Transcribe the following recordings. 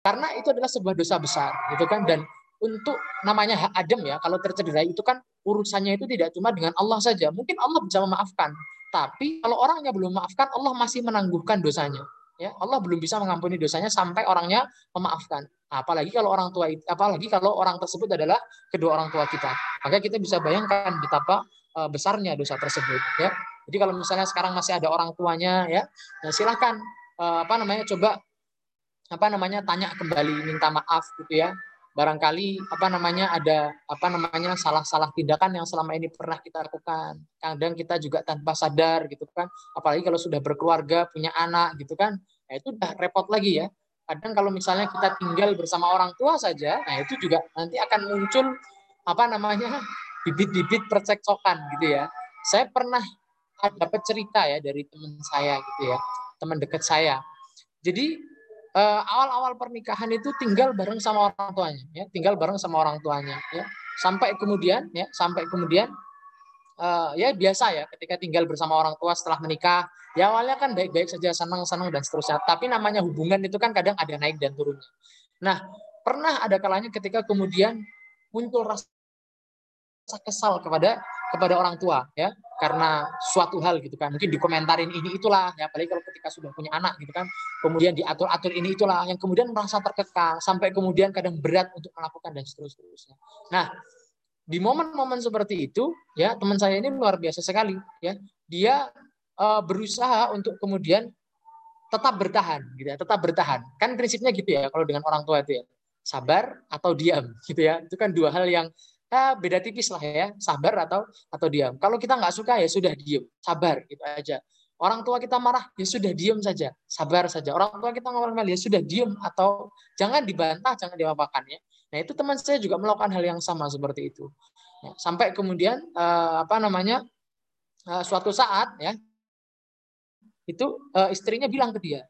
Karena itu adalah sebuah dosa besar, gitu kan? Dan untuk namanya hak adem ya, kalau tercederai itu kan urusannya itu tidak cuma dengan Allah saja. Mungkin Allah bisa memaafkan, tapi kalau orangnya belum memaafkan, Allah masih menangguhkan dosanya. Ya, Allah belum bisa mengampuni dosanya sampai orangnya memaafkan. Apalagi kalau orang tua apalagi kalau orang tersebut adalah kedua orang tua kita. Maka kita bisa bayangkan betapa uh, besarnya dosa tersebut ya. Jadi kalau misalnya sekarang masih ada orang tuanya ya, ya silahkan uh, apa namanya coba apa namanya tanya kembali minta maaf gitu ya barangkali apa namanya ada apa namanya salah-salah tindakan yang selama ini pernah kita lakukan. Kadang kita juga tanpa sadar gitu kan. Apalagi kalau sudah berkeluarga, punya anak gitu kan. Nah, itu udah repot lagi ya. Kadang kalau misalnya kita tinggal bersama orang tua saja, nah itu juga nanti akan muncul apa namanya bibit-bibit percekcokan gitu ya. Saya pernah dapat cerita ya dari teman saya gitu ya, teman dekat saya. Jadi awal-awal pernikahan itu tinggal bareng sama orang tuanya, ya, tinggal bareng sama orang tuanya, ya, sampai kemudian, ya, sampai kemudian, uh, ya biasa ya, ketika tinggal bersama orang tua setelah menikah, ya awalnya kan baik-baik saja, senang-senang dan seterusnya. Tapi namanya hubungan itu kan kadang ada naik dan turunnya. Nah, pernah ada kalanya ketika kemudian muncul rasa kesal kepada kepada orang tua ya. Karena suatu hal gitu kan. Mungkin dikomentarin ini itulah ya. Apalagi kalau ketika sudah punya anak gitu kan. Kemudian diatur atur ini itulah. Yang kemudian merasa terkekang sampai kemudian kadang berat untuk melakukan dan seterusnya. Nah di momen-momen seperti itu ya teman saya ini luar biasa sekali ya. Dia uh, berusaha untuk kemudian tetap bertahan gitu ya tetap bertahan. Kan prinsipnya gitu ya kalau dengan orang tua itu ya sabar atau diam gitu ya. Itu kan dua hal yang ya beda tipis lah ya. Sabar atau atau diam. Kalau kita nggak suka ya sudah diam. Sabar gitu aja. Orang tua kita marah ya sudah diam saja. Sabar saja. Orang tua kita ngomong ya sudah diam. Atau jangan dibantah jangan diapakan ya. Nah itu teman saya juga melakukan hal yang sama seperti itu. Ya, sampai kemudian uh, apa namanya uh, suatu saat ya itu uh, istrinya bilang ke dia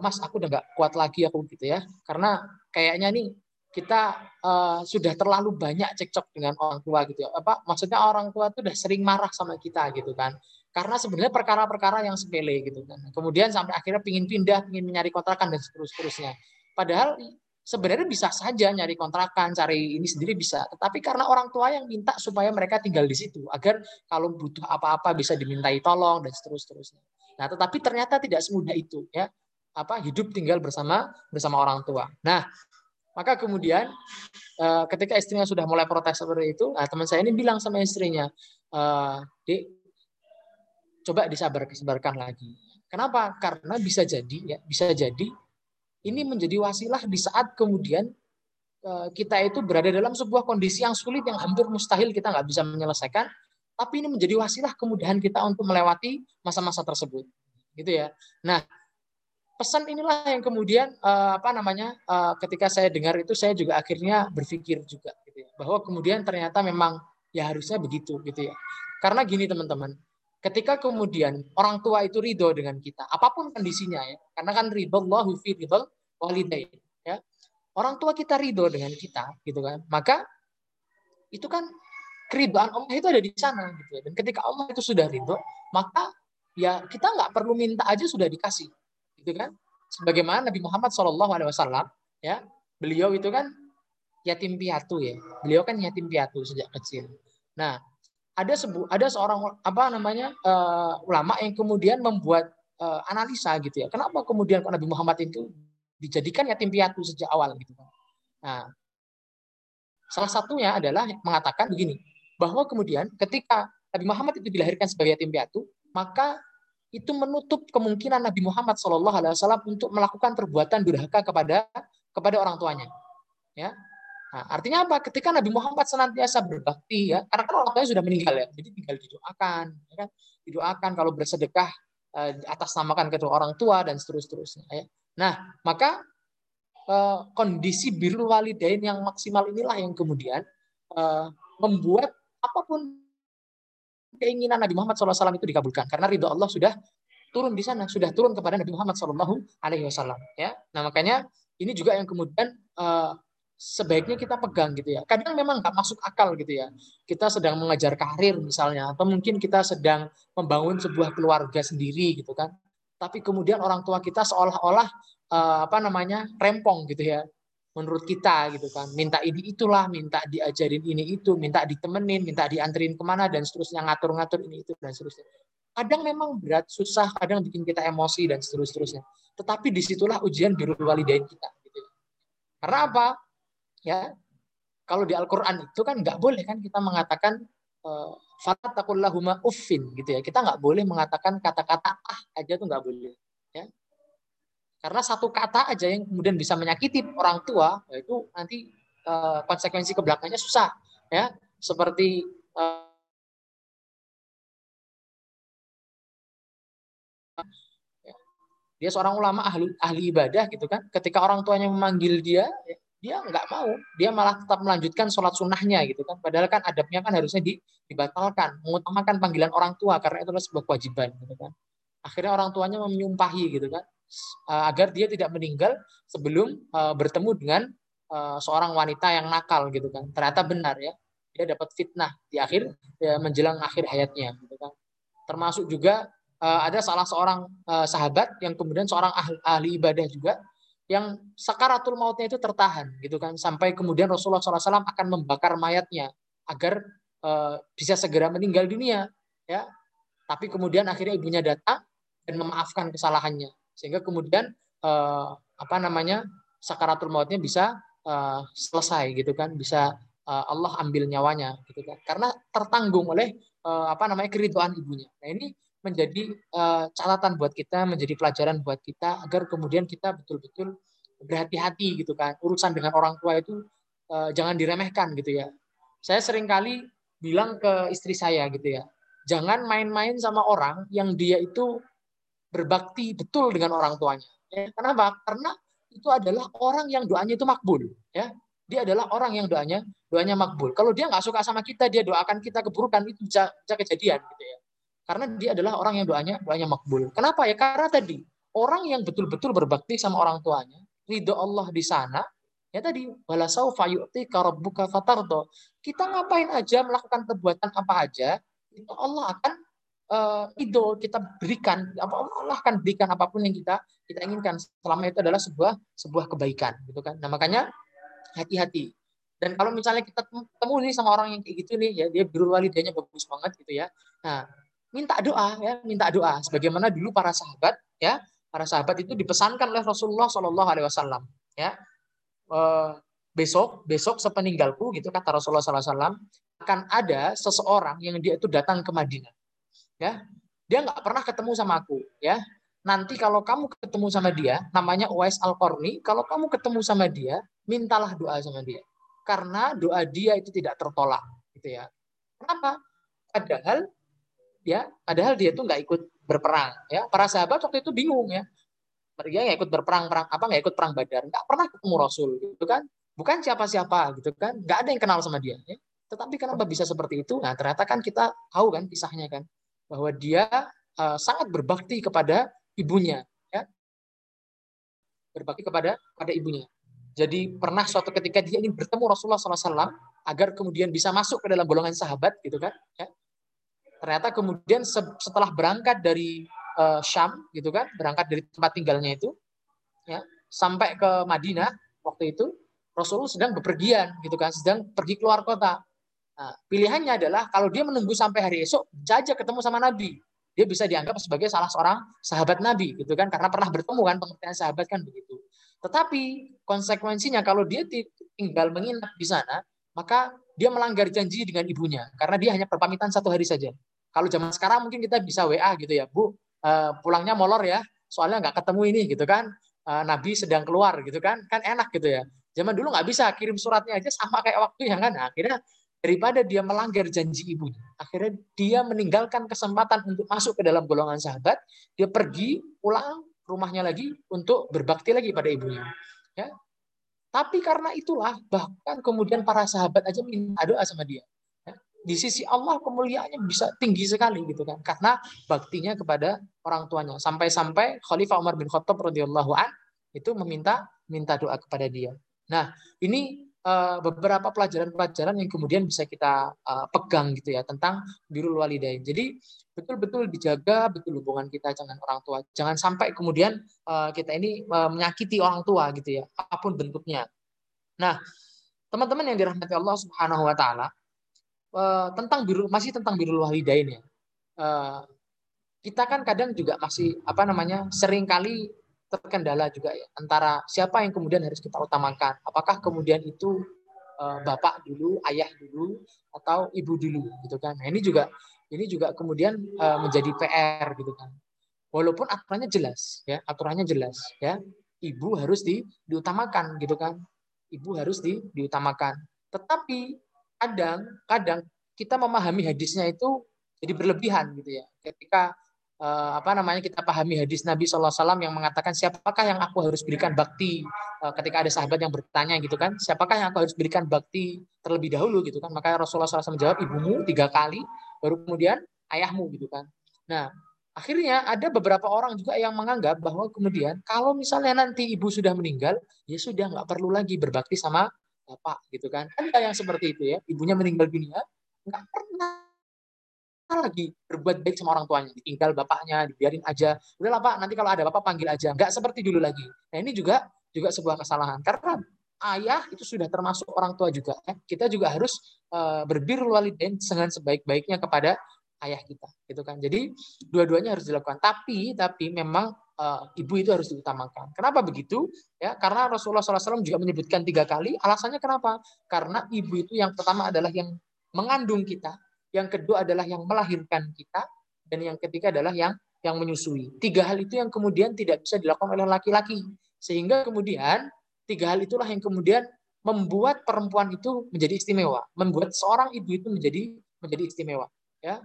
mas aku udah nggak kuat lagi aku gitu ya. Karena kayaknya nih kita uh, sudah terlalu banyak cekcok dengan orang tua gitu ya. Apa maksudnya orang tua itu udah sering marah sama kita gitu kan. Karena sebenarnya perkara-perkara yang sepele gitu kan. Kemudian sampai akhirnya pingin pindah, pingin nyari kontrakan dan seterusnya. Padahal sebenarnya bisa saja nyari kontrakan, cari ini sendiri bisa. Tetapi karena orang tua yang minta supaya mereka tinggal di situ agar kalau butuh apa-apa bisa dimintai tolong dan seterusnya. Nah, tetapi ternyata tidak semudah itu ya. Apa hidup tinggal bersama bersama orang tua. Nah, maka kemudian eh, ketika istrinya sudah mulai protes seperti itu, nah teman saya ini bilang sama istrinya, eh, Dek, coba disabar disabarkan lagi. Kenapa? Karena bisa jadi ya, bisa jadi ini menjadi wasilah di saat kemudian eh, kita itu berada dalam sebuah kondisi yang sulit yang hampir mustahil kita nggak bisa menyelesaikan, tapi ini menjadi wasilah kemudahan kita untuk melewati masa-masa tersebut, gitu ya. Nah, pesan inilah yang kemudian uh, apa namanya uh, ketika saya dengar itu saya juga akhirnya berpikir juga gitu ya, bahwa kemudian ternyata memang ya harusnya begitu gitu ya. Karena gini teman-teman ketika kemudian orang tua itu ridho dengan kita apa pun kondisinya ya karena kan ridho Allah fi ridho walidain ya. Orang tua kita ridho dengan kita gitu kan maka itu kan keridhaan Allah itu ada di sana gitu ya. dan ketika Allah itu sudah ridho maka ya kita nggak perlu minta aja sudah dikasih gitu kan? Sebagaimana Nabi Muhammad Shallallahu Alaihi Wasallam, ya, beliau itu kan yatim piatu ya. Beliau kan yatim piatu sejak kecil. Nah, ada sebu ada seorang apa namanya uh, ulama yang kemudian membuat uh, analisa gitu ya. Kenapa kemudian Nabi Muhammad itu dijadikan yatim piatu sejak awal gitu kan? Nah, salah satunya adalah mengatakan begini, bahwa kemudian ketika Nabi Muhammad itu dilahirkan sebagai yatim piatu, maka itu menutup kemungkinan Nabi Muhammad Shallallahu Alaihi Wasallam untuk melakukan perbuatan durhaka kepada kepada orang tuanya. Ya, Nah, artinya apa? Ketika Nabi Muhammad senantiasa berbakti ya, karena kan orang tuanya sudah meninggal ya, jadi tinggal didoakan, ya kan? Didoakan kalau bersedekah eh, atas namakan kedua orang tua dan seterusnya. Ya. Nah, maka eh, kondisi birrul walidain yang maksimal inilah yang kemudian eh, membuat apa pun keinginan Nabi Muhammad SAW itu dikabulkan karena ridho Allah sudah turun di sana, sudah turun kepada Nabi Muhammad SAW. Alaihi Wasallam. Ya, nah makanya ini juga yang kemudian uh, sebaiknya kita pegang gitu ya. Kadang memang nggak masuk akal gitu ya. Kita sedang mengajar karir misalnya, atau mungkin kita sedang membangun sebuah keluarga sendiri gitu kan. Tapi kemudian orang tua kita seolah-olah uh, apa namanya rempong gitu ya menurut kita gitu kan. Minta ini itulah minta diajarin ini itu minta ditemenin minta dianterin ke mana dan seterusnya ngatur-ngatur ini itu dan seterusnya. Kadang memang berat susah kadang bikin kita emosi dan seterusnya. Tetapi di situlah ujian birul walidain kita gitu. karena apa? Ya kalau di Al-Quran itu kan nggak boleh kan kita mengatakan eh, fatakullahuma uffin gitu ya. Kita nggak boleh mengatakan kata-kata ah aja tuh nggak boleh karena satu kata aja yang kemudian bisa menyakiti orang tua, itu nanti uh, konsekuensi ke belakangnya susah. Ya, seperti uh, dia seorang ulama ahli, ahli ibadah gitu kan. Ketika orang tuanya memanggil dia, dia nggak mau, dia malah tetap melanjutkan sholat sunnahnya gitu kan. Padahal kan adabnya kan harusnya dibatalkan, mengutamakan panggilan orang tua karena itu adalah sebuah kewajiban gitu kan. Akhirnya orang tuanya menyumpahi gitu kan Eh, agar dia tidak meninggal sebelum uh, bertemu dengan uh, seorang wanita yang nakal gitu kan. Ternyata benar ya. Dia dapat fitnah di akhir ya, menjelang akhir hayatnya gitu kan. Termasuk juga ada salah seorang sahabat yang kemudian seorang ahli, ahli ibadah juga yang sakaratul mautnya itu tertahan gitu kan sampai kemudian Rasulullah SAW akan membakar mayatnya agar uh, bisa segera meninggal dunia ya tapi kemudian akhirnya ibunya datang dan memaafkan kesalahannya sehingga kemudian uh, apa namanya sakaratul mautnya bisa uh, selesai gitu kan bisa uh, Allah ambil nyawanya gitu kan. Karena tertanggung oleh uh, apa namanya keriduan ibunya. Nah ini menjadi uh, catatan buat kita menjadi pelajaran buat kita agar kemudian kita betul-betul berhati-hati gitu kan. Urusan dengan orang tua itu uh, jangan diremehkan gitu ya. Saya sering kali bilang ke istri saya gitu ya jangan main-main sama orang yang dia itu berbakti betul dengan orang tuanya. Ya, kenapa? Karena itu adalah orang yang doanya itu makbul. Ya, dia adalah orang yang doanya doanya makbul. Kalau dia nggak suka sama kita, dia doakan kita keburukan itu bisa, bisa kejadian gitu ya. Karena dia adalah orang yang doanya doanya makbul. Kenapa ya? Karena tadi orang yang betul-betul berbakti sama orang tuanya, ridho Allah di sana, ya tadi wala saufa yu'tika rabbuka fatardo. Kita ngapain aja melakukan perbuatan apa aja, itu Allah akan uh, idol kita berikan Allah akan berikan apa pun yang kita kita inginkan. Selama itu adalah sebuah sebuah kebaikan gitu kan. Nah makanya hati-hati. Dan kalau misalnya kita ketemu nih sama orang yang kayak gitu nih ya dia biru walidaynya bagus banget gitu ya. Nah minta doa ya minta doa. Sebagaimana dulu para sahabat ya para sahabat itu dipesankan oleh Rasulullah Shallallahu Alaihi Wasallam ya. Uh, besok besok sepeninggalku gitu kata Rasulullah SAW akan ada seseorang yang dia itu datang ke Madinah ya dia nggak pernah ketemu sama aku ya. Nanti kalau kamu ketemu sama dia namanya Uwais al Qarni kalau kamu ketemu sama dia mintalah doa sama dia. Karena doa dia itu tidak tertolak gitu ya. Kenapa? Padahal ya padahal dia itu nggak ikut berperang ya. Para sahabat waktu itu bingung ya. Mereka nggak ikut berperang perang apa nggak ikut perang badar nggak pernah ketemu rasul gitu kan. Bukan siapa-siapa gitu kan. Nggak ada yang kenal sama dia ya. tetapi kenapa bisa seperti itu? Nah ternyata kan kita tahu kan kisahnya kan bahwa dia uh, sangat berbakti kepada ibunya ya. Berbakti kepada pada ibunya. Jadi pernah suatu ketika dia ingin bertemu Rasulullah SAW agar kemudian bisa masuk ke dalam golongan sahabat gitu kan ya. ternyata kemudian setelah berangkat dari uh, Syam gitu kan berangkat dari tempat tinggalnya itu ya sampai ke Madinah waktu itu Rasulullah sedang bepergian gitu kan sedang pergi keluar kota Nah, pilihannya adalah kalau dia menunggu sampai hari esok, saja ketemu sama Nabi. Dia bisa dianggap sebagai salah seorang sahabat Nabi, gitu kan? Karena pernah bertemu kan pengertian sahabat kan begitu. Tetapi konsekuensinya kalau dia tinggal menginap di sana, maka dia melanggar janji dengan ibunya karena dia hanya berpamitan satu hari saja. Kalau zaman sekarang mungkin kita bisa WA gitu ya, Bu, uh, pulangnya molor ya, soalnya nggak ketemu ini gitu kan. Uh, Nabi sedang keluar gitu kan, kan enak gitu ya. Zaman dulu nggak bisa kirim suratnya aja sama kayak waktu yang kan. Nah, akhirnya daripada dia melanggar janji ibunya. Akhirnya dia meninggalkan kesempatan untuk masuk ke dalam golongan sahabat, dia pergi pulang rumahnya lagi untuk berbakti lagi pada ibunya. Ya. Tapi karena itulah bahkan kemudian para sahabat aja minta doa sama dia. Ya. Di sisi Allah kemuliaannya bisa tinggi sekali gitu kan karena baktinya kepada orang tuanya. Sampai-sampai Khalifah Umar bin Khattab radhiyallahu an itu meminta minta doa kepada dia. Nah, ini uh, beberapa pelajaran-pelajaran yang kemudian bisa kita uh, pegang gitu ya tentang birrul walidain. Jadi betul-betul dijaga betul hubungan kita dengan orang tua. Jangan sampai kemudian uh, kita ini menyakiti orang tua gitu ya, apa pun bentuknya. Nah, teman-teman yang dirahmati Allah Subhanahu wa taala, tentang birul masih tentang birrul walidain ya. Uh, kita kan kadang juga masih apa namanya sering kali terkendala juga ya antara siapa yang kemudian harus kita utamakan. Apakah kemudian itu uh, bapak dulu, ayah dulu, atau ibu dulu, gitu kan? Nah ini juga ini juga kemudian uh, menjadi PR gitu kan. Walaupun aturannya jelas, ya aturannya jelas, ya ibu harus di, diutamakan gitu kan, ibu harus di, diutamakan. Tetapi kadang kadang kita memahami hadisnya itu jadi berlebihan gitu ya. Ketika uh, apa namanya kita pahami hadis Nabi SAW yang mengatakan siapakah yang aku harus berikan bakti uh, ketika ada sahabat yang bertanya gitu kan. Siapakah yang aku harus berikan bakti terlebih dahulu gitu kan. Maka Rasulullah SAW menjawab ibumu tiga kali baru kemudian ayahmu gitu kan. Nah akhirnya ada beberapa orang juga yang menganggap bahwa kemudian kalau misalnya nanti ibu sudah meninggal ya sudah nggak perlu lagi berbakti sama bapak gitu kan. Ada yang seperti itu ya ibunya meninggal dunia nggak pernah lagi berbuat baik sama orang tuanya, ditinggal bapaknya, dibiarin aja. Udahlah Pak, nanti kalau ada bapak panggil aja. Nggak seperti dulu lagi. Nah ini juga juga sebuah kesalahan karena ayah itu sudah termasuk orang tua juga. Ya. Kita juga harus uh, berbirul walidain dengan sebaik-baiknya kepada ayah kita, gitu kan. Jadi dua-duanya harus dilakukan. Tapi tapi memang uh, ibu itu harus diutamakan. Kenapa begitu? Ya, karena Rasulullah SAW juga menyebutkan tiga kali. Alasannya kenapa? Karena ibu itu yang pertama adalah yang mengandung kita, yang kedua adalah yang melahirkan kita, dan yang ketiga adalah yang yang menyusui. Tiga hal itu yang kemudian tidak bisa dilakukan oleh laki-laki. Sehingga kemudian tiga hal itulah yang kemudian membuat perempuan itu menjadi istimewa, membuat seorang ibu itu menjadi menjadi istimewa. Ya,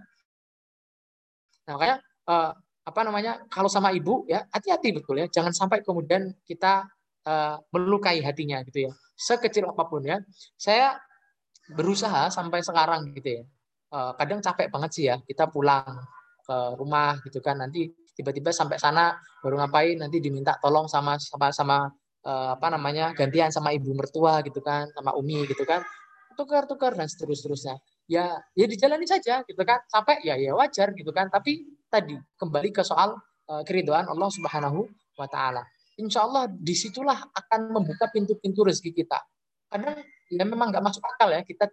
nah makanya uh, apa namanya kalau sama ibu ya hati-hati betul ya, jangan sampai kemudian kita uh, melukai hatinya gitu ya, sekecil apa pun ya. Saya berusaha sampai sekarang gitu ya, Eh, kadang capek banget sih ya kita pulang ke rumah gitu kan. Nanti tiba-tiba sampai sana baru ngapain nanti diminta tolong sama sama sama uh, apa namanya gantian sama ibu mertua gitu kan sama umi gitu kan. Tukar-tukar dan seterusnya ya ya dijalani saja gitu kan. Sampai ya ya wajar gitu kan. Tapi tadi kembali ke soal uh, keridoan Allah Subhanahu wa taala. Insya Allah di situlah akan membuka pintu-pintu rezeki kita. Kadang ya memang nggak masuk akal ya kita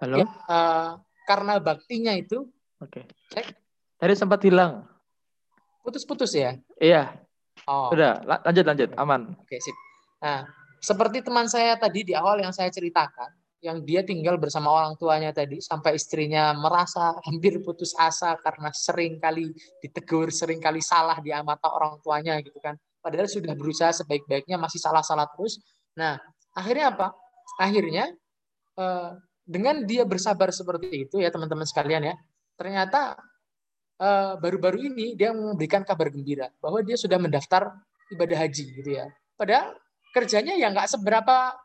Halo? Ya, uh, karena baktinya itu. Oke. Okay. Tadi sempat hilang. Putus-putus ya? Iya. Oh. Udah, lanjut lanjut, aman. Oke, sip. Nah, seperti teman saya tadi di awal yang saya ceritakan, yang dia tinggal bersama orang tuanya tadi sampai istrinya merasa hampir putus asa karena sering kali ditegur, sering kali salah di mata orang tuanya gitu kan. Padahal sudah berusaha sebaik-baiknya masih salah-salah terus. Nah, akhirnya apa? Akhirnya eh, dengan dia bersabar seperti itu ya teman-teman sekalian ya, ternyata eh, baru-baru ini dia memberikan kabar gembira bahwa dia sudah mendaftar ibadah haji gitu ya. Padahal kerjanya ya nggak seberapa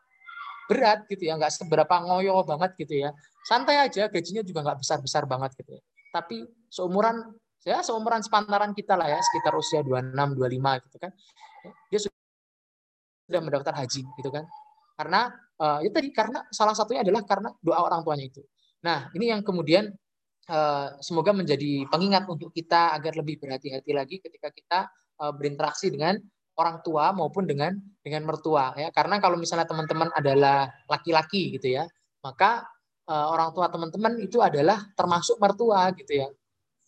berat gitu ya, nggak seberapa ngoyo banget gitu ya. Santai aja, gajinya juga nggak besar-besar banget gitu ya. Tapi seumuran ya seumuran sepantaran kita lah ya, sekitar usia 26, 25 gitu kan. Dia sudah mendaftar haji gitu kan. Karena uh, ya tadi karena salah satunya adalah karena doa orang tuanya itu. Nah, ini yang kemudian uh, semoga menjadi pengingat untuk kita agar lebih berhati-hati lagi ketika kita uh, berinteraksi dengan orang tua maupun dengan dengan mertua ya. Karena kalau misalnya teman-teman adalah laki-laki gitu ya, maka uh, orang tua teman-teman itu adalah termasuk mertua gitu ya.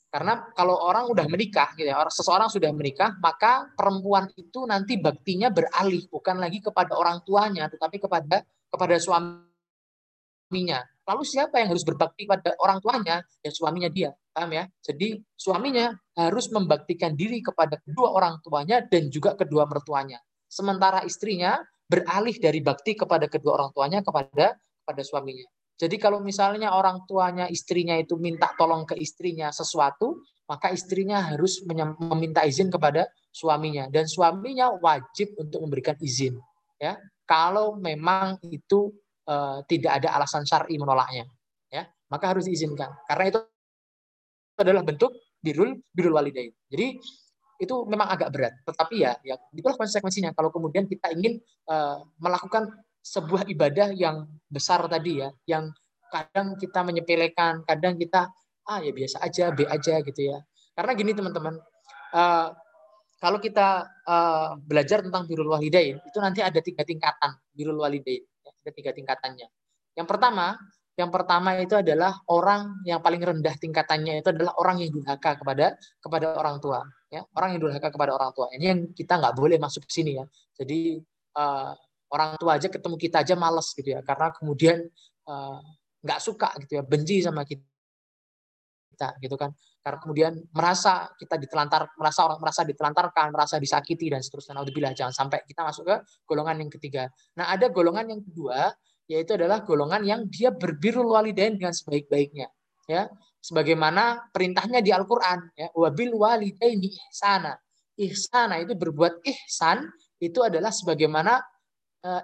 Karena kalau orang udah menikah, gitu ya, orang seseorang sudah menikah, maka perempuan itu nanti baktinya beralih bukan lagi kepada orang tuanya, tetapi kepada kepada suaminya. Lalu siapa yang harus berbakti pada orang tuanya? Ya suaminya dia, paham ya? Jadi suaminya harus membaktikan diri kepada kedua orang tuanya dan juga kedua mertuanya. Sementara istrinya beralih dari bakti kepada kedua orang tuanya kepada kepada suaminya. Jadi kalau misalnya orang tuanya istrinya itu minta tolong ke istrinya sesuatu, maka istrinya harus meminta izin kepada suaminya. Dan suaminya wajib untuk memberikan izin ya. Kalau memang itu uh, tidak ada alasan syar'i menolaknya ya. Maka harus diizinkan. Karena itu adalah bentuk birul birul walidain. Jadi itu memang agak berat. Tetapi ya ya itulah konsekuensinya. Kalau kemudian kita ingin uh, melakukan sebuah ibadah yang besar tadi ya yang kadang kita menyepelekan kadang kita ah ya biasa aja b aja gitu ya karena gini teman-teman uh, kalau kita uh, belajar tentang birul walidain itu nanti ada tiga tingkatan birul walidain ya, ada tiga tingkatannya yang pertama yang pertama itu adalah orang yang paling rendah tingkatannya itu adalah orang yang durhaka kepada kepada orang tua. Ya, orang yang durhaka kepada orang tua. Ini yang kita nggak boleh masuk ke sini ya. Jadi uh, orang tua aja ketemu kita aja males gitu ya, karena kemudian uh, nggak suka gitu ya, benci sama kita gitu kan. Karena kemudian merasa kita ditelantar merasa orang merasa ditelantarkan merasa disakiti dan seterusnya. Naudzubillah jangan sampai kita masuk ke golongan yang ketiga. Nah ada golongan yang kedua yaitu adalah golongan yang dia berbirul walidain dengan sebaik-baiknya ya. Sebagaimana perintahnya di Al-Qur'an ya. Wabil walidaini ihsana. Ihsana itu berbuat ihsan itu adalah sebagaimana uh,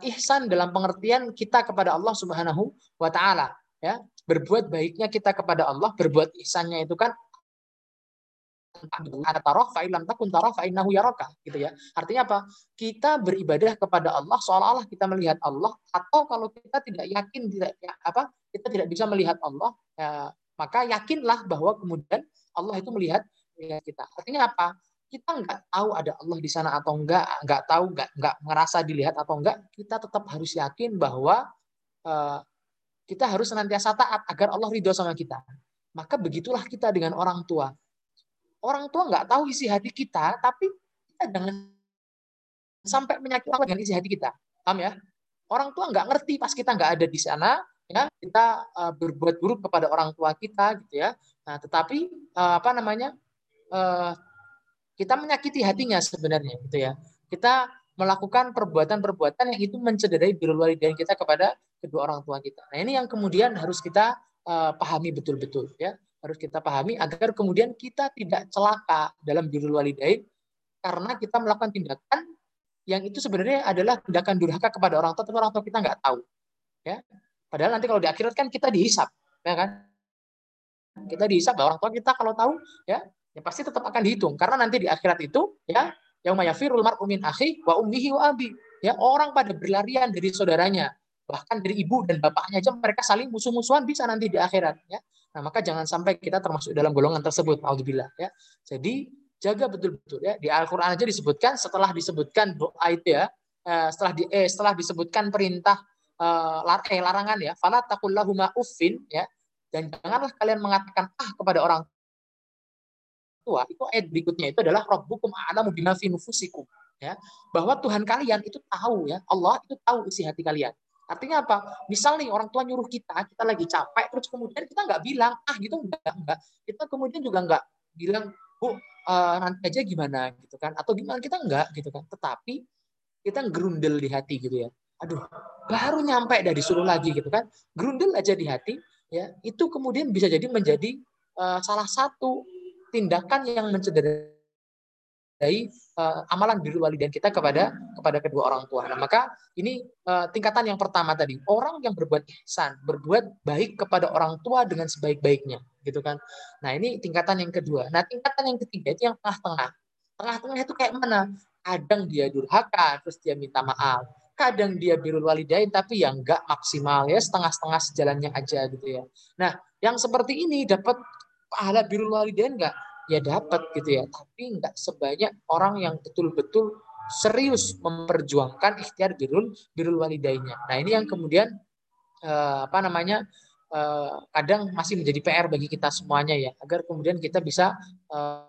ihsan dalam pengertian kita kepada Allah Subhanahu wa taala ya. Berbuat baiknya kita kepada Allah berbuat ihsannya itu kan gitu ya. Artinya apa? Kita beribadah kepada Allah seolah-olah kita melihat Allah atau kalau kita tidak yakin tidak ya, apa kita tidak bisa melihat Allah ya, maka yakinlah bahwa kemudian Allah itu melihat, melihat kita. Artinya apa kita nggak tahu ada Allah di sana atau enggak nggak tahu nggak nggak ngerasa dilihat atau enggak kita tetap harus yakin bahwa uh, kita harus senantiasa taat agar Allah ridho sama kita maka begitulah kita dengan orang tua Orang tua nggak tahu isi hati kita, tapi kita jangan sampai menyakiti orang dengan isi hati kita. Paham ya? Orang tua nggak ngerti pas kita nggak ada di sana, ya kita uh, berbuat buruk kepada orang tua kita, gitu ya. Nah, tetapi uh, apa namanya? Uh, kita menyakiti hatinya sebenarnya, gitu ya. Kita melakukan perbuatan-perbuatan yang itu mencederai birul walidain kita kepada kedua orang tua kita. Nah, ini yang kemudian harus kita uh, pahami betul-betul ya harus kita pahami agar kemudian kita tidak celaka dalam birrul walidain karena kita melakukan tindakan yang itu sebenarnya adalah tindakan durhaka kepada orang tua tapi orang tua kita nggak tahu ya padahal nanti kalau di akhirat kan kita dihisap ya kan kita dihisap orang tua kita kalau tahu ya ya pasti tetap akan dihitung karena nanti di akhirat itu ya yang mayafirul mar'u min akhi wa ummihi wa abi ya orang pada berlarian dari saudaranya bahkan dari ibu dan bapaknya aja mereka saling musuh-musuhan bisa nanti di akhirat ya Nah, maka jangan sampai kita termasuk dalam golongan tersebut, naudzubillah ya. Jadi jaga betul-betul ya. Di Al-Qur'an aja disebutkan setelah disebutkan doa itu ya, eh, setelah di eh, setelah disebutkan perintah eh, eh larangan ya, fala taqullahuma uffin ya. Dan janganlah kalian mengatakan ah kepada orang tua. Itu ayat berikutnya itu adalah rabbukum a'lamu bima fi nufusikum ya. Bahwa Tuhan kalian itu tahu ya, Allah itu tahu isi hati kalian. Artinya apa? Misal nih orang tua nyuruh kita, kita lagi capek, terus kemudian kita nggak bilang, ah gitu enggak, enggak. Kita kemudian juga nggak bilang, bu uh, nanti aja gimana gitu kan? Atau gimana kita enggak gitu kan? Tetapi kita gerundel di hati gitu ya. Aduh, baru nyampe dari disuruh lagi gitu kan? Gerundel aja di hati, ya itu kemudian bisa jadi menjadi uh, salah satu tindakan yang mencederai uh, amalan birrul walidain kita kepada kepada kedua orang tua. Nah, maka ini uh, tingkatan yang pertama tadi, orang yang berbuat ihsan, berbuat baik kepada orang tua dengan sebaik-baiknya, gitu kan. Nah, ini tingkatan yang kedua. Nah, tingkatan yang ketiga itu yang tengah-tengah. Tengah-tengah itu kayak mana? Kadang dia durhaka, terus dia minta maaf. Kadang dia birrul walidain tapi yang enggak maksimal ya, setengah-setengah sejalannya aja gitu ya. Nah, yang seperti ini dapat pahala birrul walidain enggak? ya dapat gitu ya. Tapi nggak sebanyak orang yang betul-betul serius memperjuangkan ikhtiar birul birul walidainya nah ini yang kemudian eh, apa namanya eh, kadang masih menjadi PR bagi kita semuanya ya agar kemudian kita bisa eh,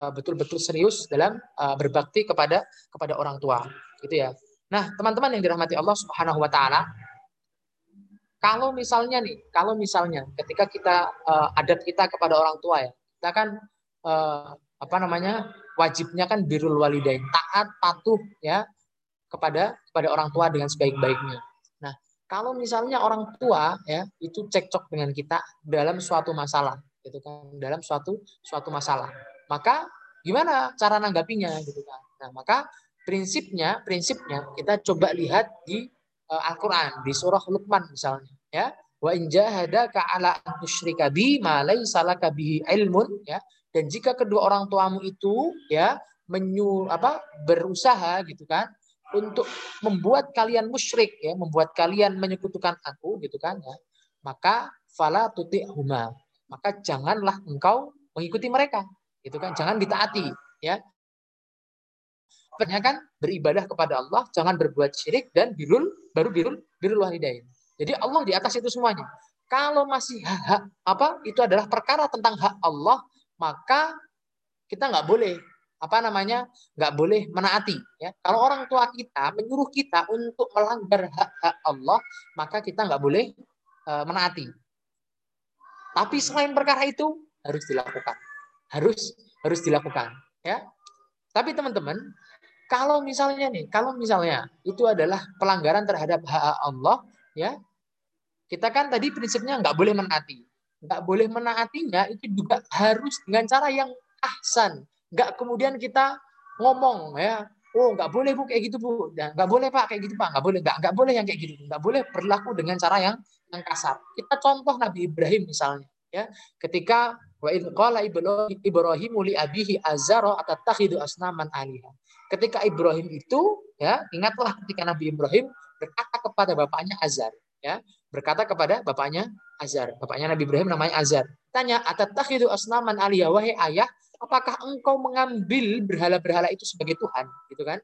betul-betul serius dalam uh, berbakti kepada kepada orang tua gitu ya. Nah teman-teman yang dirahmati Allah Subhanahu Wa Taala kalau misalnya nih kalau misalnya ketika kita uh, adat kita kepada orang tua ya kita kan eh, apa namanya wajibnya kan birul walidain taat patuh ya kepada kepada orang tua dengan sebaik-baiknya. Nah kalau misalnya orang tua ya itu cekcok dengan kita dalam suatu masalah gitu kan dalam suatu suatu masalah. Maka gimana cara nanggapinya gitu kan. Nah, maka prinsipnya prinsipnya kita coba lihat di uh, Al-Qur'an di surah Luqman misalnya ya. Wa in jahadaka ala an tusyrika bi ma laysa laka bihi ilmun ya. Dan jika kedua orang tuamu itu ya menyu apa berusaha gitu kan untuk membuat kalian musyrik ya, membuat kalian menyekutukan aku gitu kan ya. Maka fala huma maka janganlah engkau mengikuti mereka itu kan jangan ditaati ya kan beribadah kepada Allah jangan berbuat syirik dan birul baru birul birul walidain jadi Allah di atas itu semuanya kalau masih hak, hak apa itu adalah perkara tentang hak Allah maka kita nggak boleh apa namanya nggak boleh menaati ya kalau orang tua kita menyuruh kita untuk melanggar hak hak Allah maka kita nggak boleh uh, menaati tapi selain perkara itu harus dilakukan. Harus harus dilakukan, ya. Tapi teman-teman, kalau misalnya nih, kalau misalnya itu adalah pelanggaran terhadap hak Allah, ya, kita kan tadi prinsipnya nggak boleh menaati. Nggak boleh menaatinya itu juga harus dengan cara yang ahsan. Nggak kemudian kita ngomong ya, oh nggak boleh bu kayak gitu bu, nggak boleh pak kayak gitu pak, nggak boleh, nggak nggak boleh yang kayak gitu, nggak boleh berlaku dengan cara yang yang kasar. Kita contoh Nabi Ibrahim misalnya, ya. Ketika wa id qala Ibrahim li abihi azara atatakhidu asnaman aliha. Ketika Ibrahim itu ya, ingatlah ketika Nabi Ibrahim berkata kepada bapaknya Azar, ya. Berkata kepada bapaknya Azar. Bapaknya Nabi Ibrahim namanya Azar. Tanya, atatakhidu asnaman aliha wahai ayah, apakah engkau mengambil berhala-berhala itu sebagai Tuhan, gitu kan?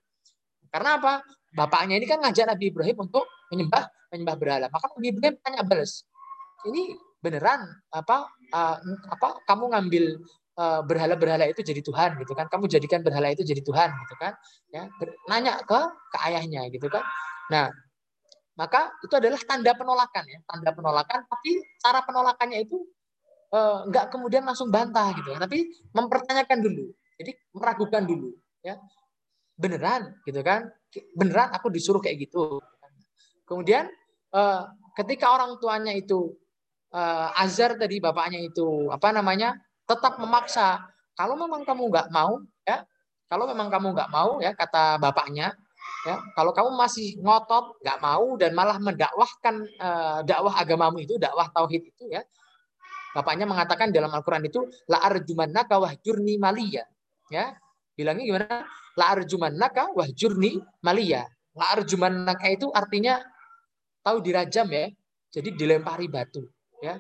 Karena apa? Bapaknya ini kan ngajak Nabi Ibrahim untuk menyembah menyembah berhala. Maka Nabi Ibrahim tanya balas, ini beneran apa uh, apa kamu ngambil uh, berhala-berhala itu jadi Tuhan gitu kan? Kamu jadikan berhala itu jadi Tuhan gitu kan? Ya, nanya ke ke ayahnya gitu kan. Nah, maka itu adalah tanda penolakan ya, tanda penolakan. Tapi cara penolakannya itu uh, nggak kemudian langsung bantah gitu, tapi mempertanyakan dulu. Jadi meragukan dulu ya beneran gitu kan beneran aku disuruh kayak gitu kemudian eh, ketika orang tuanya itu eh, Azar tadi bapaknya itu apa namanya tetap memaksa kalau memang kamu nggak mau ya kalau memang kamu nggak mau ya kata bapaknya ya kalau kamu masih ngotot nggak mau dan malah mendakwahkan eh, dakwah agamamu itu dakwah tauhid itu ya bapaknya mengatakan dalam Al-Qur'an itu la arjumannaka wahjurni maliya ya bilangnya gimana La arjumannaka wahjurni malia. La arjumannaka itu artinya tahu dirajam ya. Jadi dilempari batu, ya.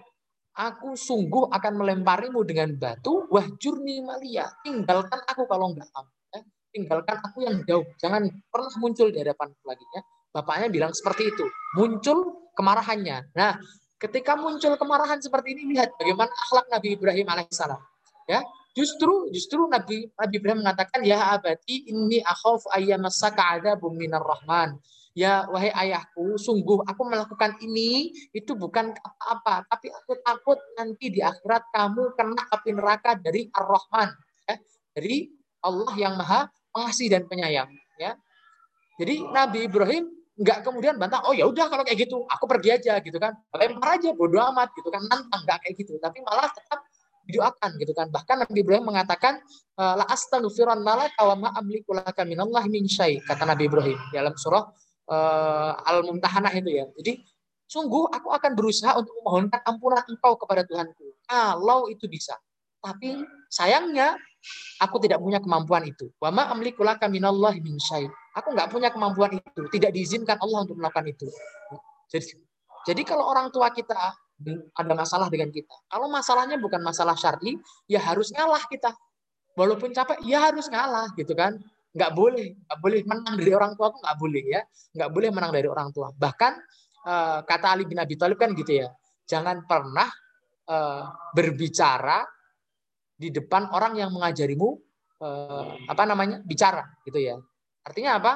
Aku sungguh akan melemparimu dengan batu wahjurni malia. Tinggalkan aku kalau enggak kamu. Ya. Tinggalkan aku yang jauh. Jangan pernah muncul di hadapan lagi ya. Bapaknya bilang seperti itu. Muncul kemarahannya. Nah, ketika muncul kemarahan seperti ini lihat bagaimana akhlak Nabi Ibrahim alaihissalam. Ya, Justru justru Nabi Nabi Ibrahim mengatakan ya abati ini akhaf ayyamasaka adzabum minar rahman. Ya wahai ayahku, sungguh aku melakukan ini itu bukan apa-apa, tapi aku takut nanti di akhirat kamu kena api neraka dari Ar-Rahman, ya, dari Allah yang Maha Pengasih dan Penyayang, ya. Jadi Nabi Ibrahim nggak kemudian bantah, oh ya udah kalau kayak gitu, aku pergi aja gitu kan, lempar aja bodoh amat gitu kan, nantang nggak kayak gitu, tapi malah tetap didoakan gitu kan. Bahkan Nabi Ibrahim mengatakan eh, la astaghfiran malaka wa ma amliku laka minallahi min syai kata Nabi Ibrahim dalam surah uh, Al-Mumtahanah itu ya. Jadi sungguh aku akan berusaha untuk memohonkan ampunan engkau kepada Tuhanku kalau itu bisa. Tapi sayangnya aku tidak punya kemampuan itu. Wa ma amliku laka minallahi min syai. Aku nggak punya kemampuan itu, tidak diizinkan Allah untuk melakukan itu. Jadi jadi kalau orang tua kita ada masalah dengan kita. Kalau masalahnya bukan masalah syar'i, ya harus ngalah kita. Walaupun capek, ya harus ngalah gitu kan. Nggak boleh, nggak boleh menang dari orang tua tuh nggak boleh ya. Nggak boleh menang dari orang tua. Bahkan eh, kata Ali bin Abi Thalib kan gitu ya. Jangan pernah eh, berbicara di depan orang yang mengajarimu eh, apa namanya bicara gitu ya. Artinya apa?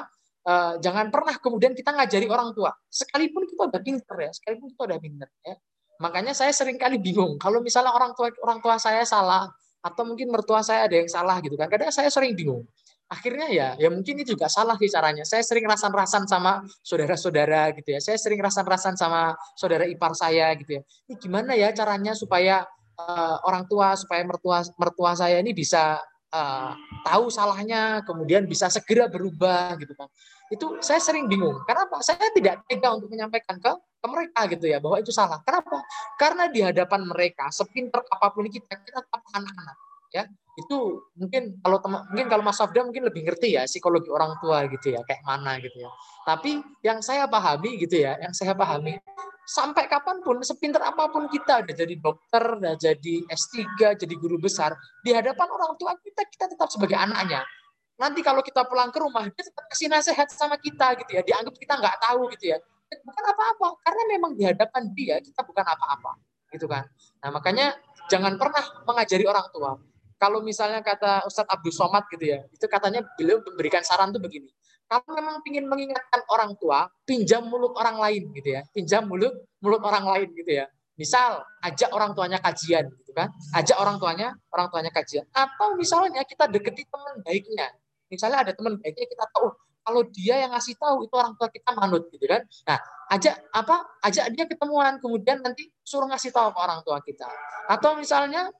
jangan pernah kemudian kita ngajari orang tua. Sekalipun kita udah pinter ya, sekalipun kita udah pinter ya Makanya saya sering kali bingung kalau misalnya orang tua orang tua saya salah atau mungkin mertua saya ada yang salah gitu kan. Kadang saya sering bingung. Akhirnya ya, ya mungkin itu juga salah sih caranya. Saya sering rasan-rasan sama saudara-saudara gitu ya. Saya sering rasan-rasan sama saudara ipar saya gitu ya. Ini gimana ya caranya supaya uh, orang tua supaya mertua mertua saya ini bisa uh, tahu salahnya, kemudian bisa segera berubah gitu kan. Itu saya sering bingung. Kenapa? Saya tidak tega untuk menyampaikan ke ke mereka gitu ya bahwa itu salah. Kenapa? Karena di hadapan mereka sepinter apa pun kita kita tetap anak-anak ya itu mungkin kalau teman mungkin kalau Mas Safda mungkin lebih ngerti ya psikologi orang tua gitu ya kayak mana gitu ya. Tapi yang saya pahami gitu ya yang saya pahami sampai kapan pun sepinter apa pun kita udah jadi dokter udah jadi S3 jadi guru besar di hadapan orang tua kita kita tetap sebagai anaknya. Nanti kalau kita pulang ke rumah dia tetap kasih nasihat sama kita gitu ya dianggap kita nggak tahu gitu ya. Bukan apa-apa karena memang di hadapan dia kita bukan apa-apa gitu kan. Nah makanya jangan pernah mengajari orang tua kalau misalnya kata Ustadz Abdul Somad gitu ya, itu katanya beliau memberikan saran tuh begini. Kalau memang ingin mengingatkan orang tua, pinjam mulut orang lain gitu ya. Pinjam mulut mulut orang lain gitu ya. Misal ajak orang tuanya kajian gitu kan. Ajak orang tuanya orang tuanya kajian. Atau misalnya kita deketi teman baiknya. Misalnya ada teman baiknya kita tahu kalau dia yang ngasih tahu itu orang tua kita manut gitu kan. Nah, ajak apa? Ajak dia ketemuan kemudian nanti suruh ngasih tahu ke orang tua kita. Atau misalnya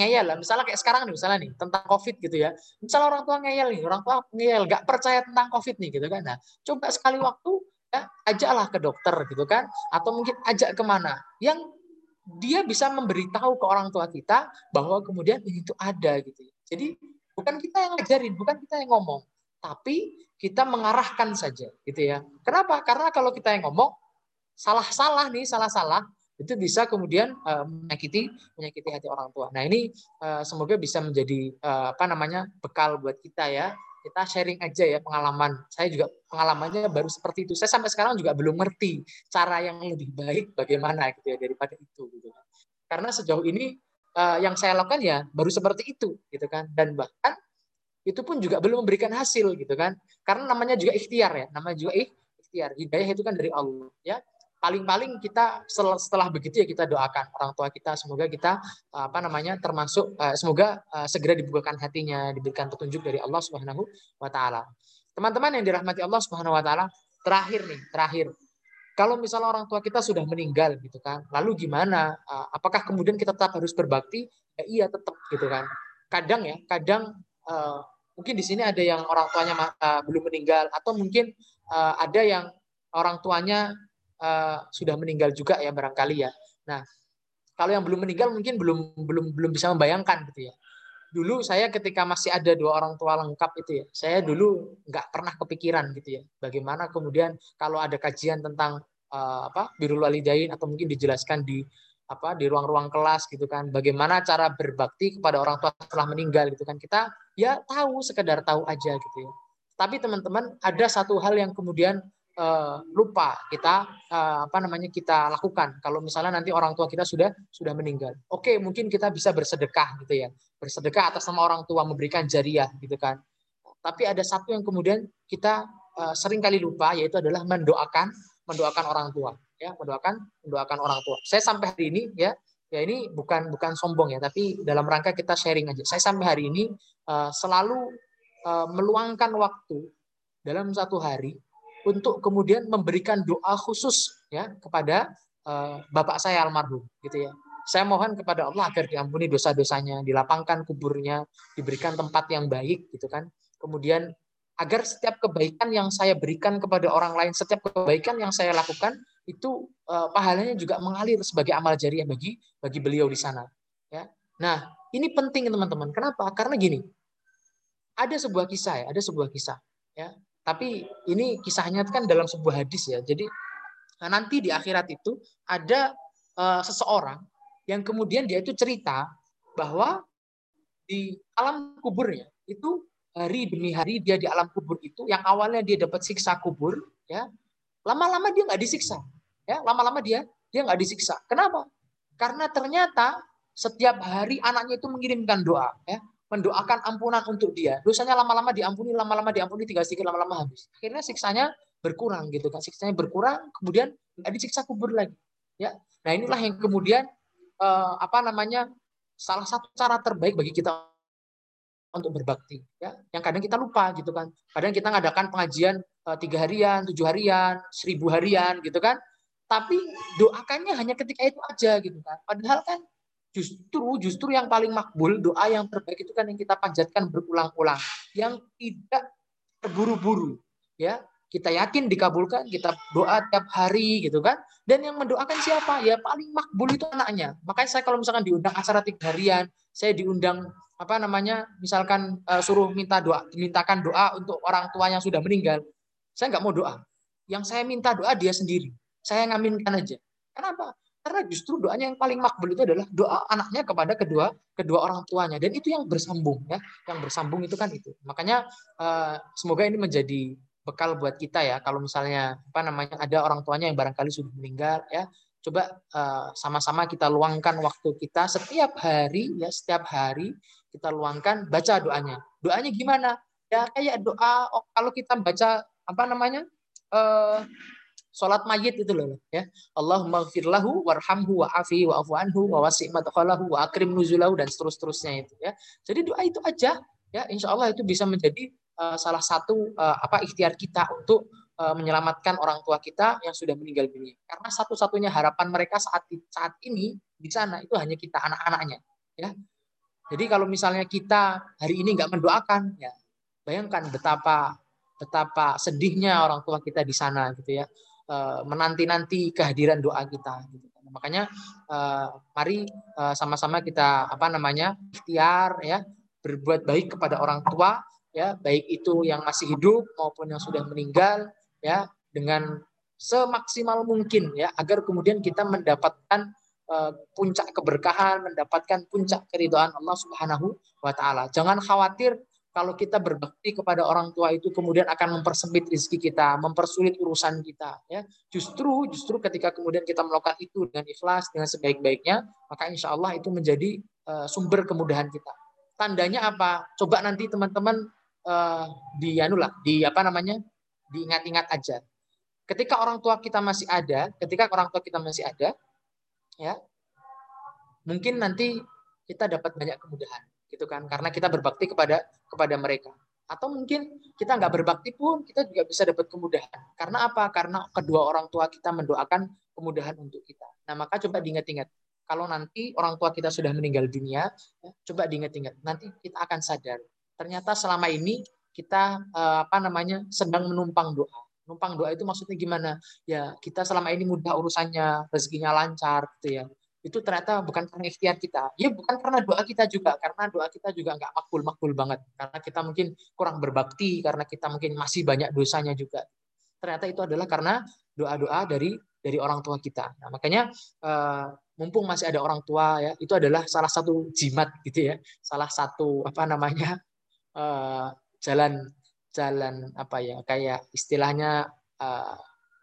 ngeyel lah. Misalnya kayak sekarang nih, misalnya nih tentang COVID gitu ya. Misalnya orang tua ngeyel nih, orang tua ngeyel, nggak percaya tentang COVID nih gitu kan. Nah, coba sekali waktu ya ajaklah ke dokter gitu kan, atau mungkin ajak ke mana yang dia bisa memberitahu ke orang tua kita bahwa kemudian ini itu ada gitu. Jadi bukan kita yang ngajarin, bukan kita yang ngomong, tapi kita mengarahkan saja gitu ya. Kenapa? Karena kalau kita yang ngomong salah-salah nih, salah-salah itu bisa kemudian uh, menyakiti menyakiti hati orang tua. Nah ini uh, semoga bisa menjadi uh, apa namanya bekal buat kita ya. Kita sharing aja ya pengalaman. Saya juga pengalamannya baru seperti itu. Saya sampai sekarang juga belum ngerti cara yang lebih baik bagaimana gitu ya daripada itu gitu. Karena sejauh ini uh, yang saya lakukan ya baru seperti itu gitu kan. Dan bahkan itu pun juga belum memberikan hasil gitu kan. Karena namanya juga ikhtiar ya. Namanya juga ikhtiar. Hidayah itu kan dari Allah ya paling-paling kita setelah begitu ya kita doakan orang tua kita semoga kita apa namanya termasuk eh, semoga eh, segera dibukakan hatinya diberikan petunjuk dari Allah Subhanahu wa taala. Teman-teman yang dirahmati Allah Subhanahu wa taala, terakhir nih, terakhir. Kalau misalnya orang tua kita sudah meninggal gitu kan, lalu gimana? Eh, apakah kemudian kita tetap harus berbakti? Ya, iya tetap gitu kan. Kadang ya, kadang mungkin di sini ada yang orang tuanya belum meninggal atau mungkin ada yang orang tuanya uh, sudah meninggal juga ya barangkali ya. Nah, kalau yang belum meninggal mungkin belum belum belum bisa membayangkan gitu ya. Dulu saya ketika masih ada dua orang tua lengkap itu ya, saya dulu nggak pernah kepikiran gitu ya. Bagaimana kemudian kalau ada kajian tentang uh, apa birul walidain atau mungkin dijelaskan di apa di ruang-ruang kelas gitu kan bagaimana cara berbakti kepada orang tua setelah meninggal gitu kan kita ya tahu sekedar tahu aja gitu ya tapi teman-teman ada satu hal yang kemudian uh, lupa kita uh, apa namanya kita lakukan kalau misalnya nanti orang tua kita sudah sudah meninggal. Oke, mungkin kita bisa bersedekah gitu ya. Bersedekah atas nama orang tua memberikan jariah gitu kan. Tapi ada satu yang kemudian kita uh, sering kali lupa yaitu adalah mendoakan mendoakan orang tua ya, mendoakan mendoakan orang tua. Saya sampai hari ini ya ya ini bukan bukan sombong ya, tapi dalam rangka kita sharing aja. Saya sampai hari ini uh, selalu uh, meluangkan waktu dalam satu hari untuk kemudian memberikan doa khusus ya kepada uh, bapak saya almarhum gitu ya. Saya mohon kepada Allah agar diampuni dosa-dosanya, dilapangkan kuburnya, diberikan tempat yang baik gitu kan. Kemudian agar setiap kebaikan yang saya berikan kepada orang lain, setiap kebaikan yang saya lakukan itu uh, pahalanya juga mengalir sebagai amal jariah bagi bagi beliau di sana ya. Nah, ini penting teman-teman. Kenapa? Karena gini. Ada sebuah kisah ya, ada sebuah kisah ya tapi ini kisahnya kan dalam sebuah hadis ya. Jadi nanti di akhirat itu ada uh, seseorang yang kemudian dia itu cerita bahwa di alam kuburnya itu hari demi hari dia di alam kubur itu yang awalnya dia dapat siksa kubur ya lama-lama dia nggak disiksa ya lama-lama dia dia nggak disiksa. Kenapa? Karena ternyata setiap hari anaknya itu mengirimkan doa ya mendoakan ampunan untuk dia. Dosanya lama-lama diampuni, lama-lama diampuni, tinggal sedikit lama-lama habis. Akhirnya siksanya berkurang gitu kan. Siksanya berkurang, kemudian nggak disiksa kubur lagi. Ya. Nah, inilah yang kemudian eh, apa namanya? salah satu cara terbaik bagi kita untuk berbakti ya yang kadang kita lupa gitu kan kadang kita ngadakan pengajian eh, tiga harian tujuh harian seribu harian gitu kan tapi doakannya hanya ketika itu aja gitu kan padahal kan justru justru yang paling makbul doa yang terbaik itu kan yang kita panjatkan berulang-ulang. Yang tidak terburu-buru ya. Kita yakin dikabulkan kita doa tiap hari gitu kan. Dan yang mendoakan siapa? Ya paling makbul itu anaknya. Makanya saya kalau misalkan diundang acara tiga harian saya diundang apa namanya misalkan uh, suruh minta doa dimintakan doa untuk orang tua yang sudah meninggal saya nggak mau doa. Yang saya minta doa dia sendiri. Saya ngaminkan aja. Kenapa karena justru doanya yang paling makbul itu adalah doa anaknya kepada kedua kedua orang tuanya. Dan itu yang bersambung ya. Yang bersambung itu kan itu. Makanya uh, semoga ini menjadi bekal buat kita ya. Kalau misalnya apa namanya ada orang tuanya yang barangkali sudah meninggal ya coba uh, sama-sama kita luangkan waktu kita. Setiap hari ya setiap hari kita luangkan baca doanya. Doanya gimana? Ya kayak doa oh, kalau kita baca apa namanya uh, Sholat mayit itu loh ya. Allahumma lahu warhamhu wa'afi wa'afu anhu wa wasi' madkhalahu wa akrim nuzulahu dan seterusnya itu ya. Jadi doa itu aja ya insya Allah itu bisa menjadi uh, salah satu uh, apa ikhtiar kita untuk uh, menyelamatkan orang tua kita yang sudah meninggal dunia. Karena satu-satunya harapan mereka saat saat ini di sana itu hanya kita anak-anaknya ya. Jadi kalau misalnya kita hari ini nggak mendoakan ya bayangkan betapa betapa sedihnya orang tua kita di sana gitu ya menanti-nanti kehadiran doa kita. Gitu. Makanya eh, mari eh, sama-sama kita apa namanya ikhtiar ya berbuat baik kepada orang tua ya baik itu yang masih hidup maupun yang sudah meninggal ya dengan semaksimal mungkin ya agar kemudian kita mendapatkan puncak keberkahan, mendapatkan puncak keridhaan Allah Subhanahu wa taala. Jangan khawatir kalau kita berbakti kepada orang tua itu kemudian akan mempersempit rezeki kita, mempersulit urusan kita. Ya, justru justru ketika kemudian kita melakukan itu dengan ikhlas, dengan sebaik-baiknya, maka insya Allah itu menjadi uh, sumber kemudahan kita. Tandanya apa? Coba nanti teman-teman uh, di anu lah, di apa namanya, diingat-ingat aja. Ketika orang tua kita masih ada, ketika orang tua kita masih ada, ya, mungkin nanti kita dapat banyak kemudahan gitu kan. Karena kita berbakti kepada kepada mereka. Atau mungkin kita nggak berbakti pun kita juga bisa dapat kemudahan. Karena apa? Karena kedua orang tua kita mendoakan kemudahan untuk kita. Nah maka coba diingat-ingat. Kalau nanti orang tua kita sudah meninggal dunia ya, coba diingat-ingat. Nanti kita akan sadar. Ternyata selama ini kita eh, apa namanya sedang menumpang doa. Numpang doa itu maksudnya gimana? Ya kita selama ini mudah urusannya rezekinya lancar gitu ya itu ternyata bukan karena ikhtiar kita. Ya bukan karena doa kita juga, karena doa kita juga nggak makbul-makbul banget. Karena kita mungkin kurang berbakti, karena kita mungkin masih banyak dosanya juga. Ternyata itu adalah karena doa-doa dari dari orang tua kita. Nah, makanya uh, mumpung masih ada orang tua ya, itu adalah salah satu jimat gitu ya, salah satu apa namanya uh, jalan jalan apa ya kayak istilahnya uh,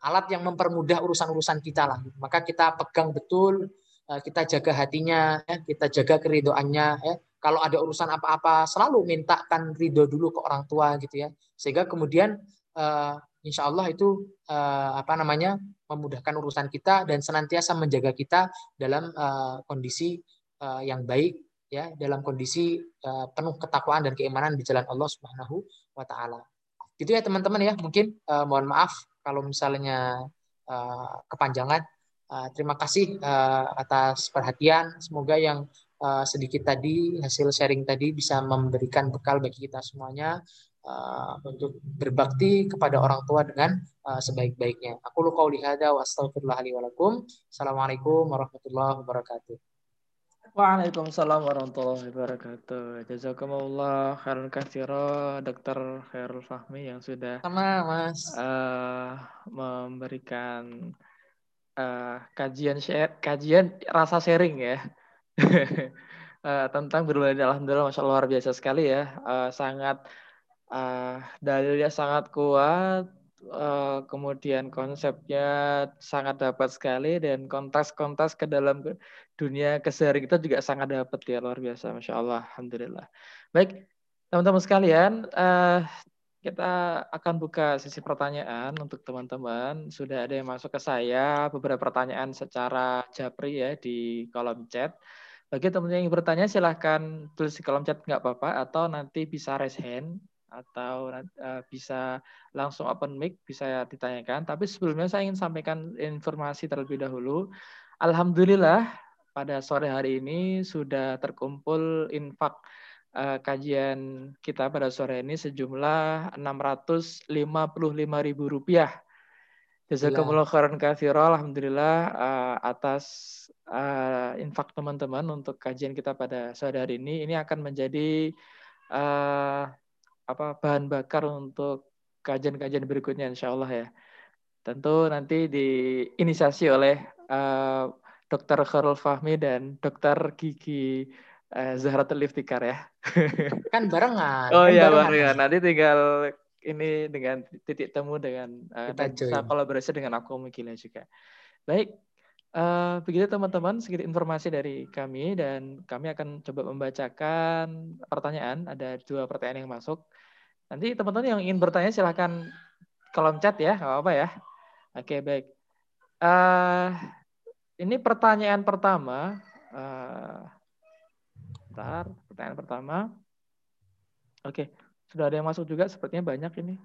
alat yang mempermudah urusan-urusan kita lah. Maka kita pegang betul kita jaga hatinya, ya, kita jaga keridoannya. Ya. Kalau ada urusan apa-apa, selalu mintakan ridho dulu ke orang tua gitu ya, sehingga kemudian uh, insya Allah itu uh, apa namanya memudahkan urusan kita dan senantiasa menjaga kita dalam uh, kondisi uh, yang baik ya dalam kondisi uh, penuh ketakwaan dan keimanan di jalan Allah Subhanahu wa taala. Gitu ya teman-teman ya. Mungkin uh, mohon maaf kalau misalnya uh, kepanjangan Uh, terima kasih uh, atas perhatian. Semoga yang uh, sedikit tadi hasil sharing tadi bisa memberikan bekal bagi kita semuanya uh, untuk berbakti kepada orang tua dengan uh, sebaik-baiknya. Aku lu qauli hadza wa lakum. Assalamualaikum warahmatullahi wabarakatuh. Waalaikumsalam warahmatullahi wabarakatuh. Jazakumullah khairan katsira Dr. Khairul Fahmi yang sudah sama Mas uh, memberikan uh, kajian share, kajian rasa sharing ya. Uh, tentang berwalid alhamdulillah masya Allah luar biasa sekali ya. Uh, sangat uh, dalilnya sangat kuat. Uh, kemudian konsepnya sangat dapat sekali dan kontes-kontes ke dalam dunia keseharian kita juga sangat dapat ya luar biasa masya Allah alhamdulillah. Baik teman-teman sekalian uh, kita akan buka sesi pertanyaan untuk teman-teman. Sudah ada yang masuk ke saya beberapa pertanyaan secara japri ya di kolom chat. Bagi teman-teman yang bertanya silahkan tulis di kolom chat nggak apa-apa atau nanti bisa raise hand atau uh, bisa langsung open mic bisa ditanyakan. Tapi sebelumnya saya ingin sampaikan informasi terlebih dahulu. Alhamdulillah pada sore hari ini sudah terkumpul infak uh, kajian kita pada sore ini sejumlah Rp655.000. Jazakumullah ya. khairan katsira alhamdulillah uh, atas uh, infak teman-teman untuk kajian kita pada sore hari ini ini akan menjadi uh, apa bahan bakar untuk kajian-kajian berikutnya insya Allah ya. Tentu nanti diinisiasi oleh uh, Dr. Khairul Fahmi dan Dr. Gigi uh, Zahratul Liftikar ya. Kan barengan. Oh kan iya barengan. Nanti tinggal ini dengan titik temu dengan uh, bisa kolaborasi dengan aku Mikila juga. Baik, uh, begitu teman-teman sedikit informasi dari kami dan kami akan coba membacakan pertanyaan. Ada dua pertanyaan yang masuk. Nanti teman-teman yang ingin bertanya silahkan kolom chat ya, nggak apa-apa ya. Oke baik. Uh, ini pertanyaan pertama. Uh, bentar, pertanyaan pertama. Oke, sudah ada yang masuk juga. Sepertinya banyak ini.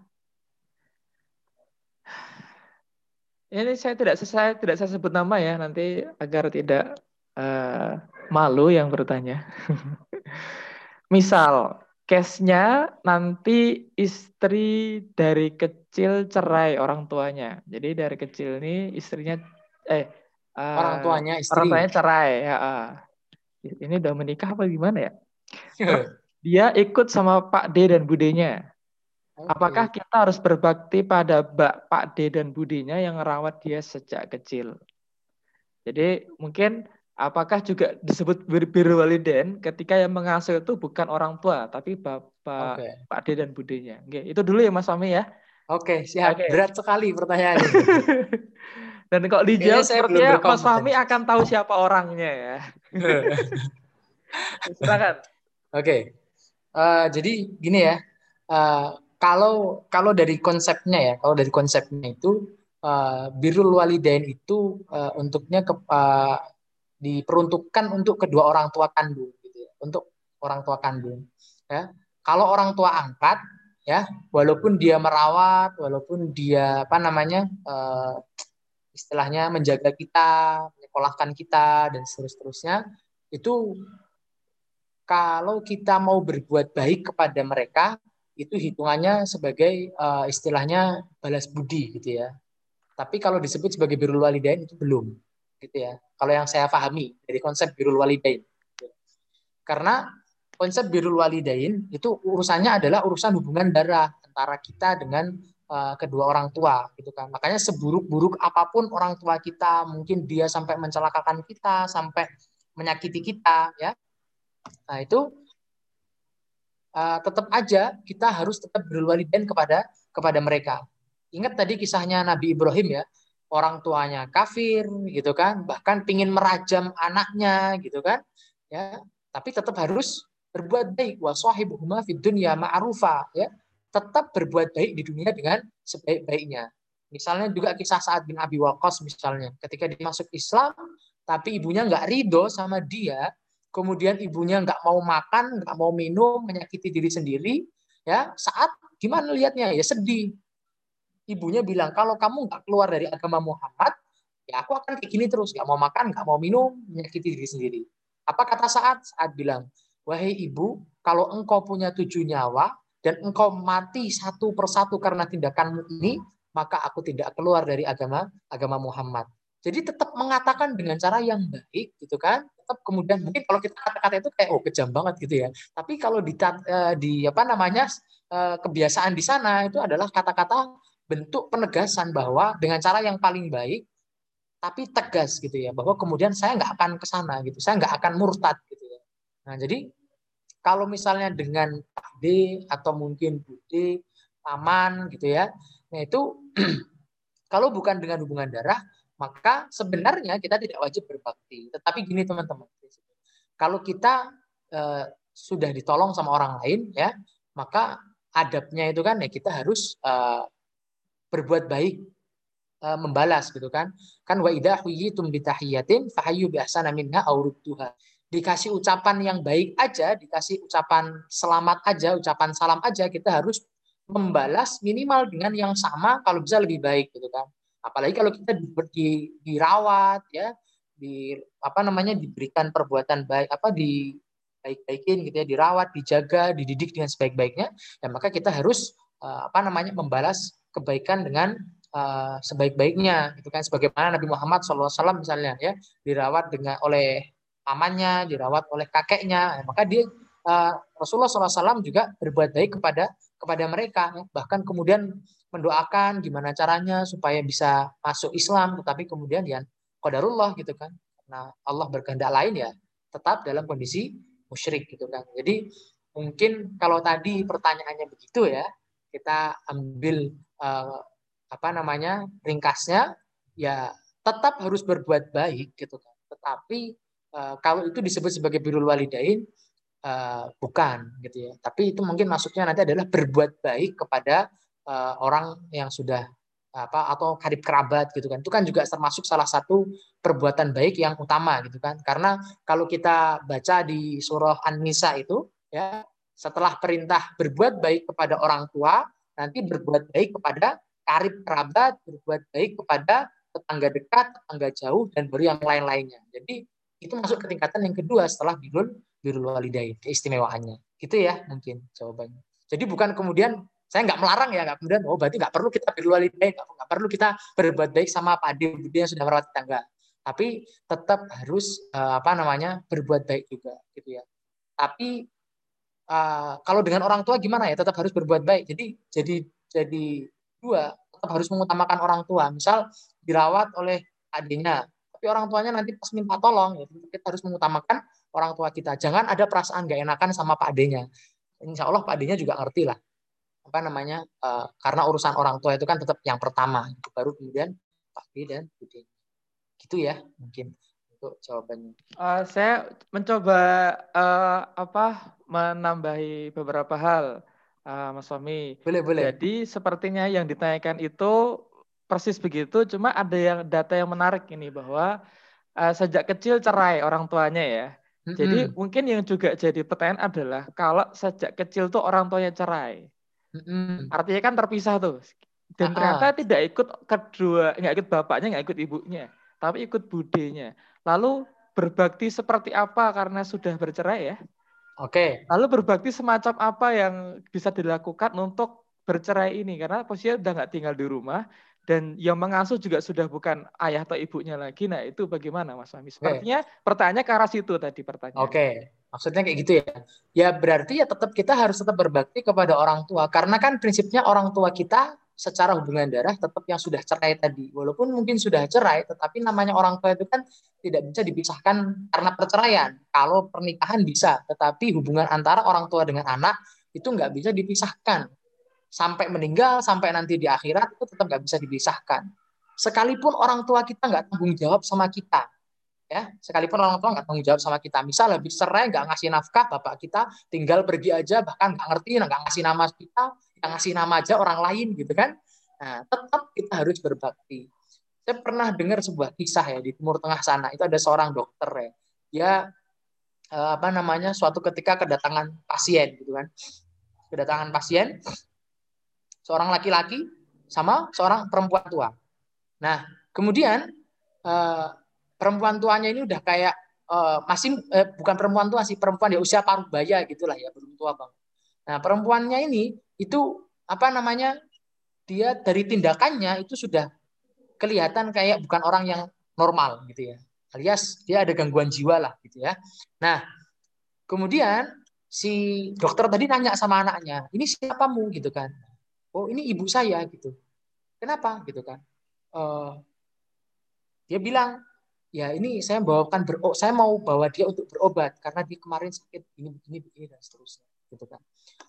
Ini saya tidak saya tidak saya sebut nama ya nanti agar tidak uh, malu yang bertanya. Misal case-nya nanti istri dari kecil cerai orang tuanya. Jadi dari kecil ini istrinya eh uh, orang tuanya istri. Orang tuanya cerai ya. Uh. Ini udah menikah apa gimana ya? Dia ikut sama Pak D dan Budenya. Okay. Apakah kita harus berbakti pada Mbak Pak D dan Budinya yang merawat dia sejak kecil? Jadi mungkin Apakah juga disebut biru waliden ketika yang mengasuh itu bukan orang tua, tapi bapak, okay. Pak D dan Budenya. Oke, itu dulu ya Mas Fahmi ya. Oke, siap. Okay. Berat sekali pertanyaannya. dan kok dijawab sepertinya Mas Fahmi akan tahu siapa orangnya ya. Silakan. Oke. Okay. Uh, eh, jadi gini ya. Uh, kalau kalau dari konsepnya ya, kalau dari konsepnya itu uh, birrul walidain itu uh, untuknya ke, uh, diperuntukkan untuk kedua orang tua kandung gitu ya, untuk orang tua kandung ya kalau orang tua angkat ya walaupun dia merawat walaupun dia apa namanya uh, istilahnya menjaga kita menyekolahkan kita dan seterusnya itu kalau kita mau berbuat baik kepada mereka itu hitungannya sebagai uh, istilahnya balas budi gitu ya tapi kalau disebut sebagai birrul walidain itu belum gitu ya. Kalau yang saya pahami dari konsep birul walidain. Karena konsep birul walidain itu urusannya adalah urusan hubungan darah antara kita dengan uh, kedua orang tua gitu kan. Makanya seburuk-buruk apa pun orang tua kita, mungkin dia sampai mencelakakan kita, sampai menyakiti kita ya. Nah, itu uh, tetap aja kita harus tetap birul walidain kepada kepada mereka. Ingat tadi kisahnya Nabi Ibrahim ya, orang tuanya kafir gitu kan bahkan pingin merajam anaknya gitu kan ya tapi tetap harus berbuat baik wa sahibuhuma fid dunya ma'rufa ya tetap berbuat baik di dunia dengan sebaik-baiknya. Misalnya juga kisah saat bin Abi Waqqas misalnya. Ketika dia masuk Islam tapi ibunya nggak ridho sama dia kemudian ibunya nggak mau makan nggak mau minum menyakiti diri sendiri ya saat gimana lihatnya ya sedih. Ibunya bilang kalau kamu nggak keluar dari agama Muhammad ya aku akan kayak gini terus. Nggak mau makan nggak mau minum menyakiti diri sendiri. Apa kata saat saat bilang wahai ibu kalau engkau punya tujuh nyawa dan engkau mati satu persatu karena tindakanmu ini maka aku tidak keluar dari agama agama Muhammad. Jadi tetap mengatakan dengan cara yang baik gitu kan? Tetap kemudian mungkin kalau kita kata-kata itu kayak oh kejam banget gitu ya. Tapi kalau di, eh, di apa namanya eh, kebiasaan di sana itu adalah kata-kata bentuk penegasan bahwa dengan cara yang paling baik tapi tegas gitu ya. Bahwa kemudian saya nggak akan ke sana gitu. Saya nggak akan murtad gitu ya. Nah jadi kalau misalnya dengan Pak D atau mungkin Bude paman gitu ya nah itu kalau bukan dengan hubungan darah maka sebenarnya kita tidak wajib berbakti. Tetapi gini teman-teman. Kalau kita eh, sudah ditolong sama orang lain ya maka adabnya itu kan ya kita harus eh, berbuat baik e, membalas gitu kan. Kan wa idza huyitum bi tahiyatin fahayyu bi ahsana minha aw dikasih ucapan yang baik aja dikasih ucapan selamat aja ucapan salam aja kita harus membalas minimal dengan yang sama kalau bisa lebih baik gitu kan. Apalagi kalau kita di, di, dirawat ya di apa namanya diberikan perbuatan baik apa di baik-baikin gitu ya, dirawat, dijaga, dididik dengan sebaik-baiknya, ya maka kita harus uh, apa namanya membalas kebaikan dengan uh, sebaik-baiknya gitu kan. Sebagaimana Nabi Muhammad SAW misalnya ya dirawat dengan oleh pamannya, dirawat oleh kakeknya, ya, maka dia uh, Rasulullah SAW juga berbuat baik kepada kepada mereka, bahkan kemudian mendoakan gimana caranya supaya bisa masuk Islam, tetapi kemudian ya qadarullah gitu kan, nah Allah berkehendak lain ya tetap dalam kondisi musyrik gitu kan. Jadi mungkin kalau tadi pertanyaannya begitu ya, kita ambil uh, apa namanya ringkasnya ya tetap harus berbuat baik gitu kan. Tetapi uh, kalau itu disebut sebagai birul walidain uh, bukan gitu ya. Tapi itu mungkin maksudnya nanti adalah berbuat baik kepada uh, orang yang sudah apa atau karib kerabat gitu kan. Itu kan juga termasuk salah satu perbuatan baik yang utama gitu kan. Karena kalau kita baca di surah An-Nisa itu ya setelah perintah berbuat baik kepada orang tua nanti berbuat baik kepada karib kerabat berbuat baik kepada tetangga dekat tetangga jauh dan baru yang lain-lainnya. Jadi itu masuk ke tingkatan yang kedua setelah birul birul walidain keistimewaannya gitu ya mungkin jawabannya jadi bukan kemudian saya nggak melarang ya, nggak kemudian oh berarti nggak perlu kita berwalidain, nggak, nggak perlu kita berbuat baik sama Pak Ade yang sudah merawat tangga. Tapi tetap harus uh, apa namanya berbuat baik juga, gitu ya. Tapi uh, kalau dengan orang tua gimana ya? Tetap harus berbuat baik. Jadi jadi jadi dua, tetap harus mengutamakan orang tua. Misal dirawat oleh adiknya, tapi orang tuanya nanti pas minta tolong, ya, kita harus mengutamakan orang tua kita. Jangan ada perasaan gak enakan sama Pak Adenya. Insya Allah Pak Adenya juga ngerti lah apa namanya uh, karena urusan orang tua itu kan tetap yang pertama gitu. baru kemudian Pak B dan Bude gitu ya mungkin untuk jawabannya uh, saya mencoba uh, apa menambahi beberapa hal uh, Mas Suami boleh boleh jadi sepertinya yang ditanyakan itu persis begitu cuma ada yang data yang menarik ini bahwa uh, sejak kecil cerai orang tuanya ya jadi mm -hmm. mungkin yang juga jadi pertanyaan adalah kalau sejak kecil tuh orang tuanya cerai, Hmm. Artinya kan terpisah tuh. Dan ternyata tidak ikut kedua, nggak ikut bapaknya, nggak ikut ibunya, tapi ikut budenya. Lalu berbakti seperti apa karena sudah bercerai ya? Oke. Lalu berbakti semacam apa yang bisa dilakukan untuk bercerai ini? Karena posisinya udah nggak tinggal di rumah dan yang mengasuh juga sudah bukan ayah atau ibunya lagi. Nah itu bagaimana Mas Fahmi? Sepertinya okay. pertanyaannya ke arah situ tadi pertanyaan. Oke. Okay. Maksudnya kayak gitu ya. Ya berarti ya tetap kita harus tetap berbakti kepada orang tua karena kan prinsipnya orang tua kita secara hubungan darah tetap yang sudah cerai tadi. Walaupun mungkin sudah cerai, tetapi namanya orang tua itu kan tidak bisa dipisahkan karena perceraian. Kalau pernikahan bisa, tetapi hubungan antara orang tua dengan anak itu nggak bisa dipisahkan. Sampai meninggal, sampai nanti di akhirat itu tetap nggak bisa dipisahkan. Sekalipun orang tua kita nggak tanggung jawab sama kita, ya. Sekalipun orang tua nggak tanggung jawab sama kita. Misal habis cerai nggak ngasih nafkah bapak kita tinggal pergi aja bahkan nggak ngerti nggak ngasih nama kita yang ngasih nama aja orang lain gitu kan. Nah tetap kita harus berbakti. Saya pernah dengar sebuah kisah ya di timur tengah sana. Itu ada seorang dokter ya. Dia eh, apa namanya suatu ketika kedatangan pasien gitu kan. Kedatangan pasien seorang laki-laki sama seorang perempuan tua nah kemudian eh, perempuan tuanya ini udah kayak uh, masih uh, bukan perempuan tua sih perempuan ya usia paruh baya gitulah ya belum tua bang. Nah perempuannya ini itu apa namanya dia dari tindakannya itu sudah kelihatan kayak bukan orang yang normal gitu ya alias dia ada gangguan jiwa lah gitu ya. Nah kemudian si dokter tadi nanya sama anaknya ini siapamu gitu kan? Oh ini ibu saya gitu. Kenapa? Gitu kan? Uh, dia bilang ya ini saya bawakan ber saya mau bawa dia untuk berobat karena dia kemarin sakit ini begini begini dan seterusnya. Gitu kan.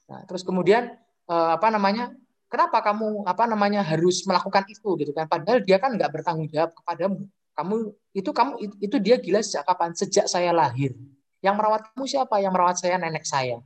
Nah terus kemudian eh, apa namanya kenapa kamu apa namanya harus melakukan itu? Gitu kan. Padahal dia kan nggak bertanggung jawab kepadamu. Kamu itu kamu itu dia gila sejak kapan? Sejak saya lahir. Yang merawat kamu siapa? Yang merawat saya nenek saya.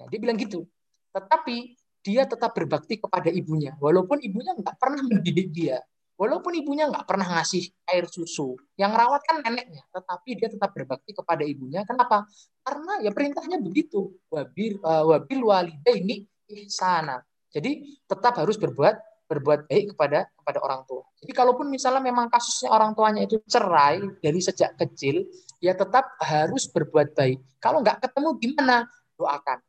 Ya, dia bilang gitu. Tetapi dia tetap berbakti kepada ibunya walaupun ibunya nggak pernah mendidik dia Walaupun ibunya nggak pernah ngasih air susu, yang rawat kan neneknya, tetapi dia tetap berbakti kepada ibunya. Kenapa? Karena ya perintahnya begitu. Wabil uh, wabil walidaini ihsana. Jadi tetap harus berbuat berbuat baik kepada kepada orang tua. Jadi kalaupun misalnya memang kasusnya orang tuanya itu cerai dari sejak kecil, ya tetap harus berbuat baik. Kalau nggak ketemu gimana? Doakan.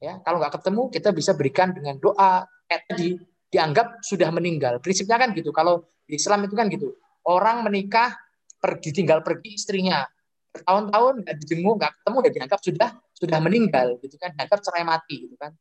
Ya, kalau nggak ketemu kita bisa berikan dengan doa. Eh, tadi dianggap sudah meninggal. Prinsipnya kan gitu. Kalau di Islam itu kan gitu. Orang menikah pergi tinggal pergi istrinya bertahun-tahun nggak dijenguk nggak ketemu ya dianggap sudah sudah meninggal gitu kan dianggap cerai mati gitu kan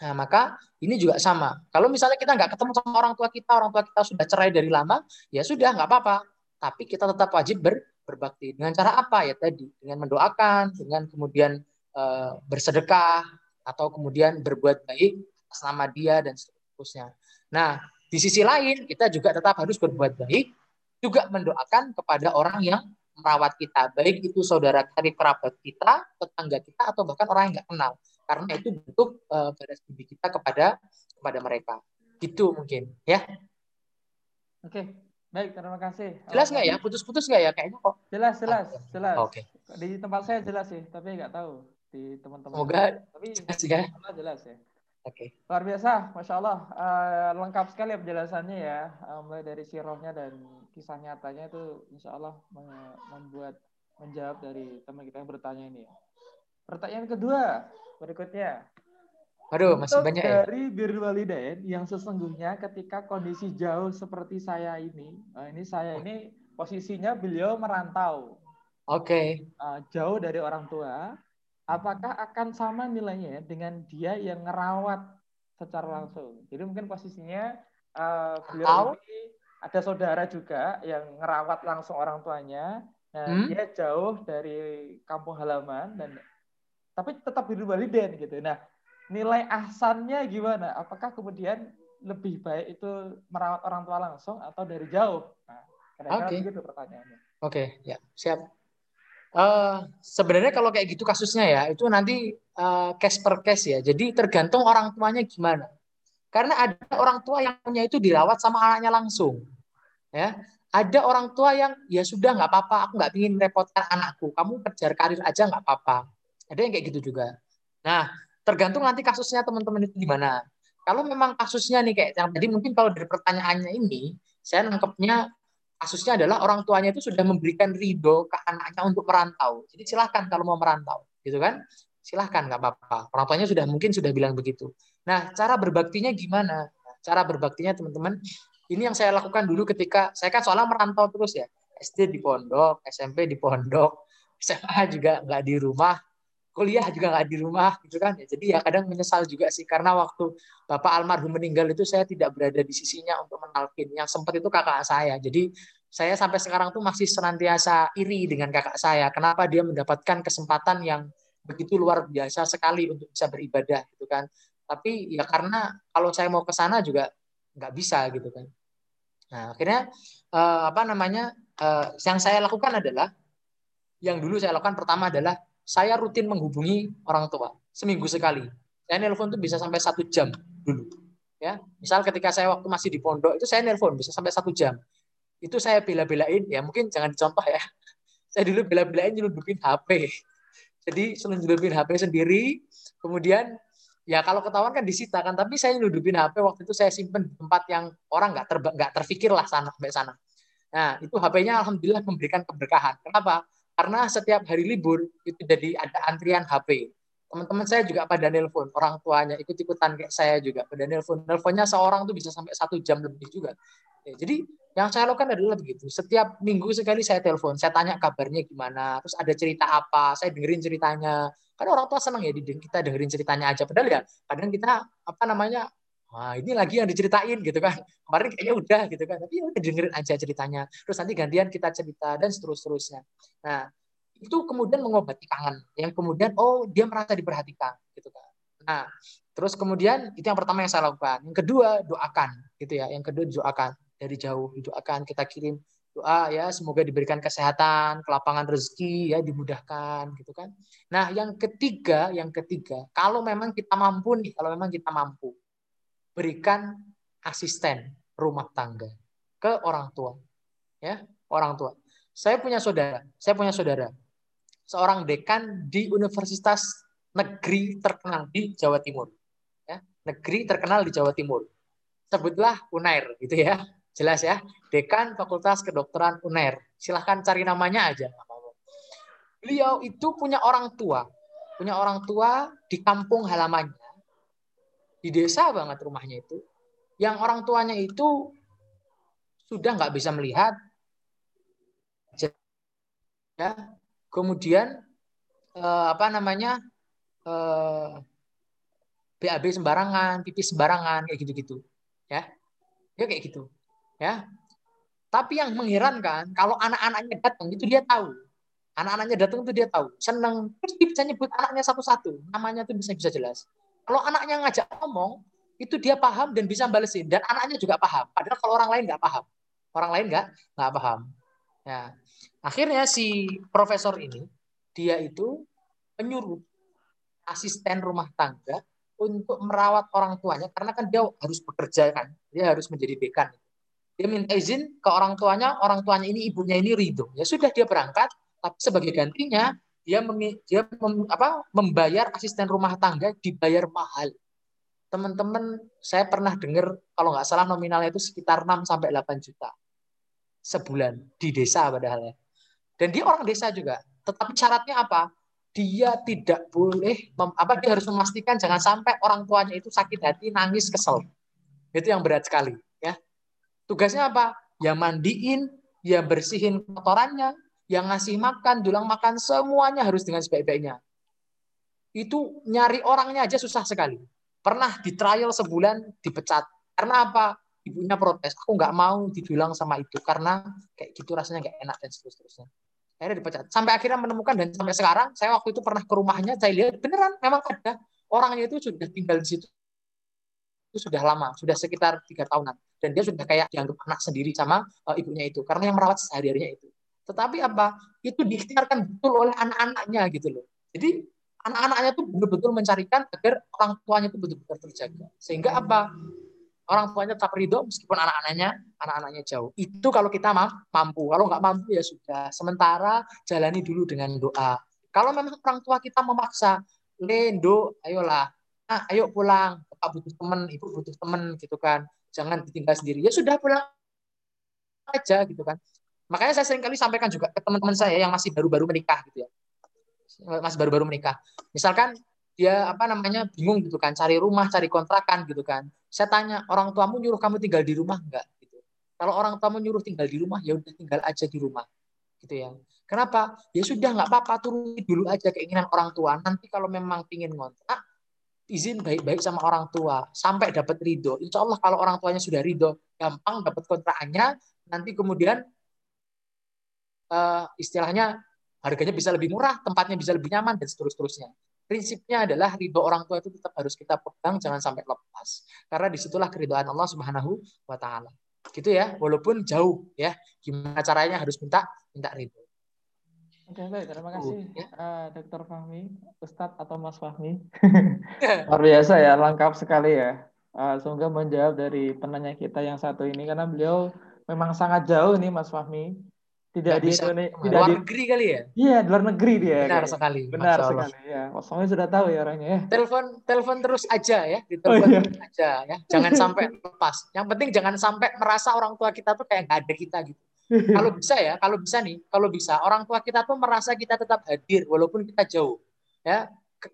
Nah, maka ini juga sama. Kalau misalnya kita nggak ketemu sama orang tua kita, orang tua kita sudah cerai dari lama, ya sudah nggak apa-apa. Tapi kita tetap wajib ber, berbakti. Dengan cara apa ya tadi? Dengan mendoakan, dengan kemudian e, bersedekah, atau kemudian berbuat baik nama dia dan seterusnya. Nah, di sisi lain kita juga tetap harus berbuat baik, juga mendoakan kepada orang yang merawat kita, baik itu saudara karib kerabat kita, tetangga kita, atau bahkan orang yang nggak kenal karena itu bentuk uh, balas budi kita kepada kepada mereka. Gitu mungkin, ya. Oke, baik, terima kasih. Jelas nggak ya? Putus-putus nggak ya? Kayaknya kok. Jelas, jelas, jelas. Oke. Di tempat saya jelas sih, tapi nggak tahu di teman-teman. Semoga tapi jelas ya. Jelas ya. Oke. Okay. Luar biasa, masya Allah, uh, lengkap sekali penjelasannya ya, uh, mulai dari sirohnya dan kisah nyatanya itu, insya Allah membuat menjawab dari teman kita yang bertanya ini. Pertanyaan kedua, Berikutnya. Aduh, masih banyak ya. Dari birrul walidain yang sesungguhnya ketika kondisi jauh seperti saya ini, nah ini saya ini posisinya beliau merantau. Oke. Okay. Uh, jauh dari orang tua, apakah akan sama nilainya dengan dia yang ngerawat secara langsung? Jadi mungkin posisinya uh, beliau ini ada saudara juga yang ngerawat langsung orang tuanya. Nah, hmm? dia jauh dari kampung halaman dan tapi tetap biru waliden gitu. Nah, nilai ahsannya gimana? Apakah kemudian lebih baik itu merawat orang tua langsung atau dari jauh? Nah, kira-kira okay. begitu pertanyaannya. Oke, okay, ya, siap. Uh, sebenarnya kalau kayak gitu kasusnya ya, itu nanti uh, case per case ya. Jadi tergantung orang tuanya gimana. Karena ada orang tua yang punya itu dirawat sama anaknya langsung. Ya, ada orang tua yang ya sudah nggak apa-apa, aku nggak ingin merepotkan anakku, kamu kejar karir aja nggak apa-apa. Ada yang kayak gitu juga. Nah, tergantung nanti kasusnya teman-teman itu gimana. Kalau memang kasusnya nih kayak yang tadi mungkin kalau dari pertanyaannya ini, saya nangkepnya kasusnya adalah orang tuanya itu sudah memberikan ridho ke anaknya untuk merantau. Jadi silahkan kalau mau merantau, gitu kan? Silahkan nggak apa-apa. Orang tuanya sudah mungkin sudah bilang begitu. Nah, cara berbaktinya gimana? Cara berbaktinya teman-teman, ini yang saya lakukan dulu ketika saya kan soalnya merantau terus ya. SD di pondok, SMP di pondok, SMA juga nggak di rumah, kuliah juga nggak di rumah gitu kan. Ya jadi ya kadang menyesal juga sih karena waktu bapak almarhum meninggal itu saya tidak berada di sisinya untuk menalkin. Yang sempat itu kakak saya. Jadi saya sampai sekarang tuh masih senantiasa iri dengan kakak saya. Kenapa dia mendapatkan kesempatan yang begitu luar biasa sekali untuk bisa beribadah gitu kan. Tapi ya karena kalau saya mau ke sana juga nggak bisa gitu kan. Nah akhirnya eh, apa namanya eh, yang saya lakukan adalah yang dulu saya lakukan pertama adalah saya rutin menghubungi orang tua seminggu sekali. Saya nelpon tuh bisa sampai satu jam dulu. Ya, misal ketika saya waktu masih di pondok itu saya nelpon bisa sampai satu jam. Itu saya bela-belain, ya mungkin jangan dicontoh ya. Saya dulu bela-belain nyelundupin HP. Jadi nyelundupin HP sendiri, kemudian ya kalau ketahuan kan disita kan, tapi saya nyelundupin HP waktu itu saya simpen di tempat yang orang nggak ter nggak terfikir lah sana sampai sana. Nah itu HP-nya alhamdulillah memberikan keberkahan. Kenapa? Karena setiap hari libur itu jadi ada antrian HP. Teman-teman saya juga pada nelpon, orang tuanya ikut-ikutan kayak saya juga pada nelpon. Nelponnya seorang tuh bisa sampai satu jam lebih juga. Ya, jadi yang saya lakukan adalah begitu. Setiap minggu sekali saya telepon, saya tanya kabarnya gimana, terus ada cerita apa, saya dengerin ceritanya. Karena orang tua senang ya kita dengerin ceritanya aja. Padahal ya kadang kita apa namanya Wah, ini lagi yang diceritain gitu kan. Kemarin kayaknya udah gitu kan. Tapi ya udah dengerin aja ceritanya. Terus nanti gantian kita cerita dan seterus-terusnya. Nah, itu kemudian mengobati kangen. Yang kemudian oh dia merasa diperhatikan gitu kan. Nah, terus kemudian itu yang pertama yang saya lakukan. Yang kedua doakan gitu ya. Yang kedua doakan dari jauh doakan kita kirim doa ya semoga diberikan kesehatan, kelapangan rezeki ya dimudahkan gitu kan. Nah, yang ketiga, yang ketiga, kalau memang kita mampu nih, kalau memang kita mampu berikan asisten rumah tangga ke orang tua. Ya, orang tua. Saya punya saudara, saya punya saudara. Seorang dekan di universitas negeri terkenal di Jawa Timur. Ya, negeri terkenal di Jawa Timur. sebutlah Unair gitu ya. Jelas ya. Dekan Fakultas Kedokteran Unair. Silahkan cari namanya aja. Beliau itu punya orang tua. Punya orang tua di kampung halamannya. Di desa banget rumahnya itu. Yang orang tuanya itu sudah nggak bisa melihat. Ya. Kemudian eh, apa namanya eh, BAB sembarangan, pipis sembarangan kayak gitu-gitu. Ya. Ya kayak gitu. Ya. Tapi yang mengherankan kalau anak-anaknya datang itu dia tahu. Anak-anaknya datang itu dia tahu. Seneng. Terus dia bisa nyebut anaknya satu-satu. Namanya itu bisa bisa jelas. Kalau anaknya ngajak ngomong, itu dia paham dan bisa balesin. Dan anaknya juga paham. Padahal kalau orang lain nggak paham. Orang lain nggak nggak paham. Ya. Akhirnya si profesor ini, dia itu menyuruh asisten rumah tangga untuk merawat orang tuanya karena kan dia harus bekerja kan dia harus menjadi dekan dia minta izin ke orang tuanya orang tuanya ini ibunya ini ridho ya sudah dia berangkat tapi sebagai gantinya dia mem, dia mem, apa membayar asisten rumah tangga dibayar mahal. Teman-teman saya pernah dengar kalau nggak salah nominalnya itu sekitar 6 sampai 8 juta sebulan di desa padahal ya. Dan dia orang desa juga. Tetapi syaratnya apa? Dia tidak boleh apa dia harus memastikan jangan sampai orang tuanya itu sakit hati nangis kesel. Itu yang berat sekali ya. Tugasnya apa? Ya mandiin ya bersihin kotorannya yang ngasih makan dulang makan semuanya harus dengan sebaik-baiknya. Itu nyari orangnya aja susah sekali. Pernah di trial sebulan dipecat. Karena apa? Ibunya protes. Aku nggak mau didulang sama itu karena kayak gitu rasanya nggak enak dan seterusnya. Akhirnya dipecat. Sampai akhirnya menemukan dan sampai sekarang saya waktu itu pernah ke rumahnya saya lihat beneran memang ada. Orangnya itu sudah tinggal di situ. Itu sudah lama sudah sekitar tiga tahunan. Dan dia sudah kayak dianggap anak sendiri sama uh, ibunya itu. Karena yang merawat sehari-harinya itu tetapi apa itu diikhtiarkan betul oleh anak-anaknya gitu loh jadi anak-anaknya tuh betul-betul mencarikan agar orang tuanya itu betul-betul terjaga sehingga apa orang tuanya tetap ridho meskipun anak-anaknya anak-anaknya jauh. Itu kalau kita mampu. Kalau nggak mampu ya sudah. Sementara jalani dulu dengan doa. Kalau memang orang tua kita memaksa, Lendo, ayolah, nah, ayo pulang. Bapak butuh teman, ibu butuh teman gitu kan. Jangan ditinggal sendiri. Ya sudah pulang aja gitu kan. Makanya saya sering kali sampaikan juga ke teman-teman saya yang masih baru-baru menikah gitu ya. Masih baru-baru menikah. Misalkan dia apa namanya bingung gitu kan cari rumah cari kontrakan gitu kan. Saya tanya orang tuamu nyuruh kamu tinggal di rumah enggak gitu. Kalau orang tuamu nyuruh tinggal di rumah ya udah tinggal aja di rumah. Gitu ya. Kenapa? Ya sudah nggak apa-apa turuti dulu aja keinginan orang tua. Nanti kalau memang pingin ngontrak izin baik-baik sama orang tua. Sampai dapat ridho. Insya Allah kalau orang tuanya sudah ridho gampang dapat kontrakannya. Nanti kemudian uh, istilahnya harganya bisa lebih murah tempatnya bisa lebih nyaman dan seterusnya prinsipnya adalah ridho orang tua itu tetap harus kita pegang, jangan sampai lepas. Karena di situlah keridhaan Allah Subhanahu wa Ta'ala. Gitu ya, walaupun jauh ya. Gimana caranya harus minta minta ridho. Oke, baik. Terima kasih, ya. uh, Dr. Fahmi, Ustadz atau Mas Fahmi. Luar biasa ya, lengkap sekali ya. Uh, semoga menjawab dari penanya kita yang satu ini, karena beliau memang sangat jauh nih, Mas Fahmi tidak di Indonesia tidak luar di negeri kali ya? Iya di luar negeri dia. Benar kayak. sekali. Benar sekali ya kosongnya sudah tahu ya orangnya ya. Telepon telepon terus aja ya telepon oh, iya. terus aja ya. Jangan sampai lepas. Yang penting jangan sampai merasa orang tua kita tuh kayak nggak ada kita gitu. Kalau bisa ya kalau bisa nih kalau bisa orang tua kita tuh merasa kita tetap hadir walaupun kita jauh ya.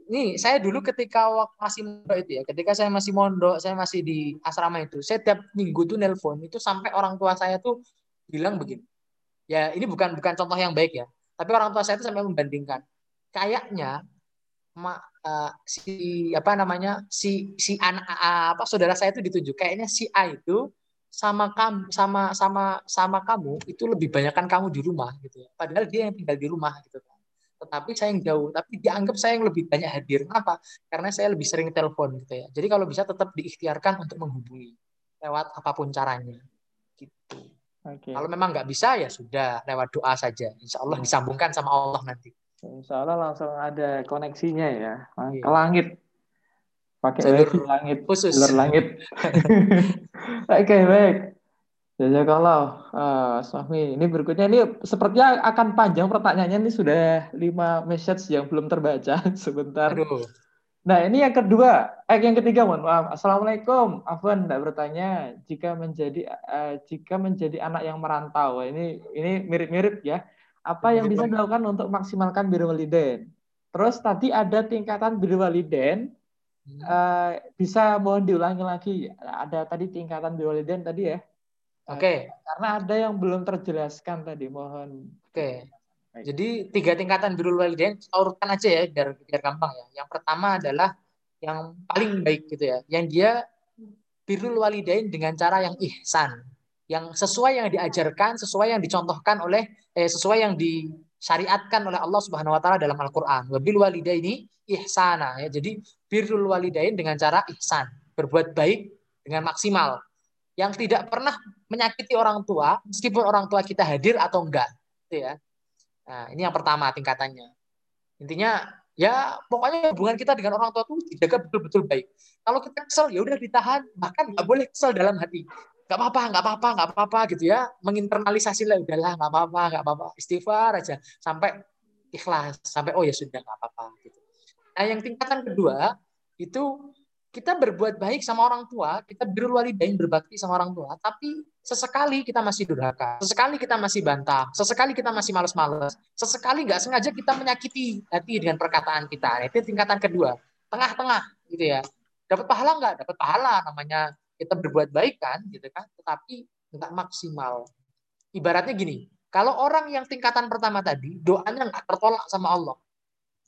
Nih saya dulu ketika waktu masih mondok itu ya ketika saya masih mondok saya masih di asrama itu saya tiap minggu tuh nelpon itu sampai orang tua saya tuh bilang begini ya ini bukan bukan contoh yang baik ya. Tapi orang tua saya itu sampai membandingkan. Kayaknya ma, uh, si apa namanya si si anak uh, apa saudara saya itu ditunjuk kayaknya si A itu sama kamu sama sama sama kamu itu lebih banyak kan kamu di rumah gitu ya. Padahal dia yang tinggal di rumah gitu kan. Tetapi saya yang jauh tapi dianggap saya yang lebih banyak hadir. Kenapa? Karena saya lebih sering telepon gitu ya. Jadi kalau bisa tetap diikhtiarkan untuk menghubungi lewat apa pun caranya. Gitu Okay. Kalau memang nggak bisa ya sudah lewat doa saja. Insya Allah hmm. disambungkan sama Allah nanti. Insya Allah langsung ada koneksinya ya yeah. ke langit. Pakai jalur langit khusus. Jalur langit. Oke okay, baik. Jazakallah, uh, Suami. Ini berikutnya ini sepertinya akan panjang pertanyaannya ini sudah lima message yang belum terbaca sebentar. Aduh. Nah, ini yang kedua, eh yang ketiga, mohon maaf. Assalamualaikum. Afwan tidak bertanya jika menjadi uh, jika menjadi anak yang merantau. Ini ini mirip-mirip ya. Apa yang bisa dilakukan untuk maksimalkan biru waliden? Terus tadi ada tingkatan biru waliden. Uh, bisa mohon diulangi lagi. Ada tadi tingkatan biru waliden tadi ya. Oke. Okay. Karena ada yang belum terjelaskan tadi, mohon. Oke. Okay. Jadi tiga tingkatan birrul walidain urutkan aja ya biar biar gampang ya. Yang pertama adalah yang paling baik gitu ya. Yang dia birrul walidain dengan cara yang ihsan, yang sesuai yang diajarkan, sesuai yang dicontohkan oleh eh, sesuai yang disyariatkan oleh Allah Subhanahu wa taala dalam Al-Qur'an. Wabil walidaini ihsana ya. Jadi birrul walidain dengan cara ihsan, berbuat baik dengan maksimal. Yang tidak pernah menyakiti orang tua meskipun orang tua kita hadir atau enggak gitu ya Nah, ini yang pertama tingkatannya. Intinya ya pokoknya hubungan kita dengan orang tua itu dijaga betul-betul baik. Kalau kita kesel ya udah ditahan, bahkan nggak boleh kesel dalam hati. Nggak apa-apa, nggak apa-apa, nggak apa-apa gitu ya. Menginternalisasi lah udahlah nggak apa-apa, nggak apa-apa. Istighfar aja sampai ikhlas, sampai oh ya sudah nggak apa-apa gitu. Nah, yang tingkatan kedua itu kita berbuat baik sama orang tua, kita birrul walidain berbakti sama orang tua, tapi sesekali kita masih durhaka, sesekali kita masih bantah, sesekali kita masih males-males, sesekali nggak sengaja kita menyakiti hati dengan perkataan kita. Itu tingkatan kedua, tengah-tengah gitu ya. Dapat pahala nggak? Dapat pahala, namanya kita berbuat baik kan, gitu kan. Tetapi nggak maksimal. Ibaratnya gini, kalau orang yang tingkatan pertama tadi doanya nggak tertolak sama Allah,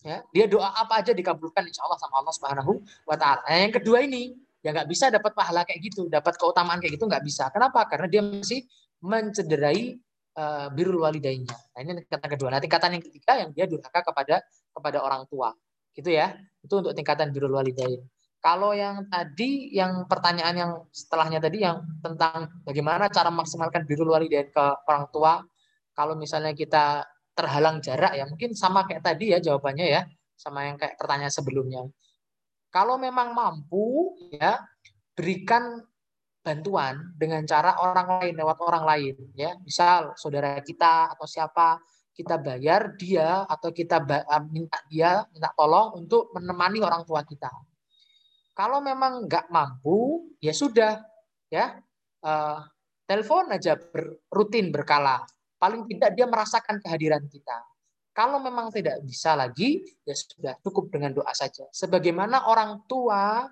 ya dia doa apa aja dikabulkan insya Allah sama Allah Subhanahu wa taala. Nah, yang kedua ini ya nggak bisa dapat pahala kayak gitu, dapat keutamaan kayak gitu nggak bisa. Kenapa? Karena dia masih mencederai uh, birrul walidainnya. Nah, ini tingkatan kedua. Nah, tingkatan yang ketiga yang dia durhaka kepada kepada orang tua. Gitu ya. Itu untuk tingkatan birrul walidain. Kalau yang tadi yang pertanyaan yang setelahnya tadi yang tentang bagaimana cara maksimalkan birrul walidain ke orang tua kalau misalnya kita terhalang jarak ya. Mungkin sama kayak tadi ya jawabannya ya sama yang kayak pertanyaan sebelumnya. Kalau memang mampu ya berikan bantuan dengan cara orang lain lewat orang lain ya. Misal saudara kita atau siapa kita bayar dia atau kita eh, minta dia minta tolong untuk menemani orang tua kita. Kalau memang nggak mampu ya sudah ya uh, telepon aja ber, rutin berkala Paling tidak dia merasakan kehadiran kita. Kalau memang tidak bisa lagi, ya sudah cukup dengan doa saja. Sebagaimana orang tua,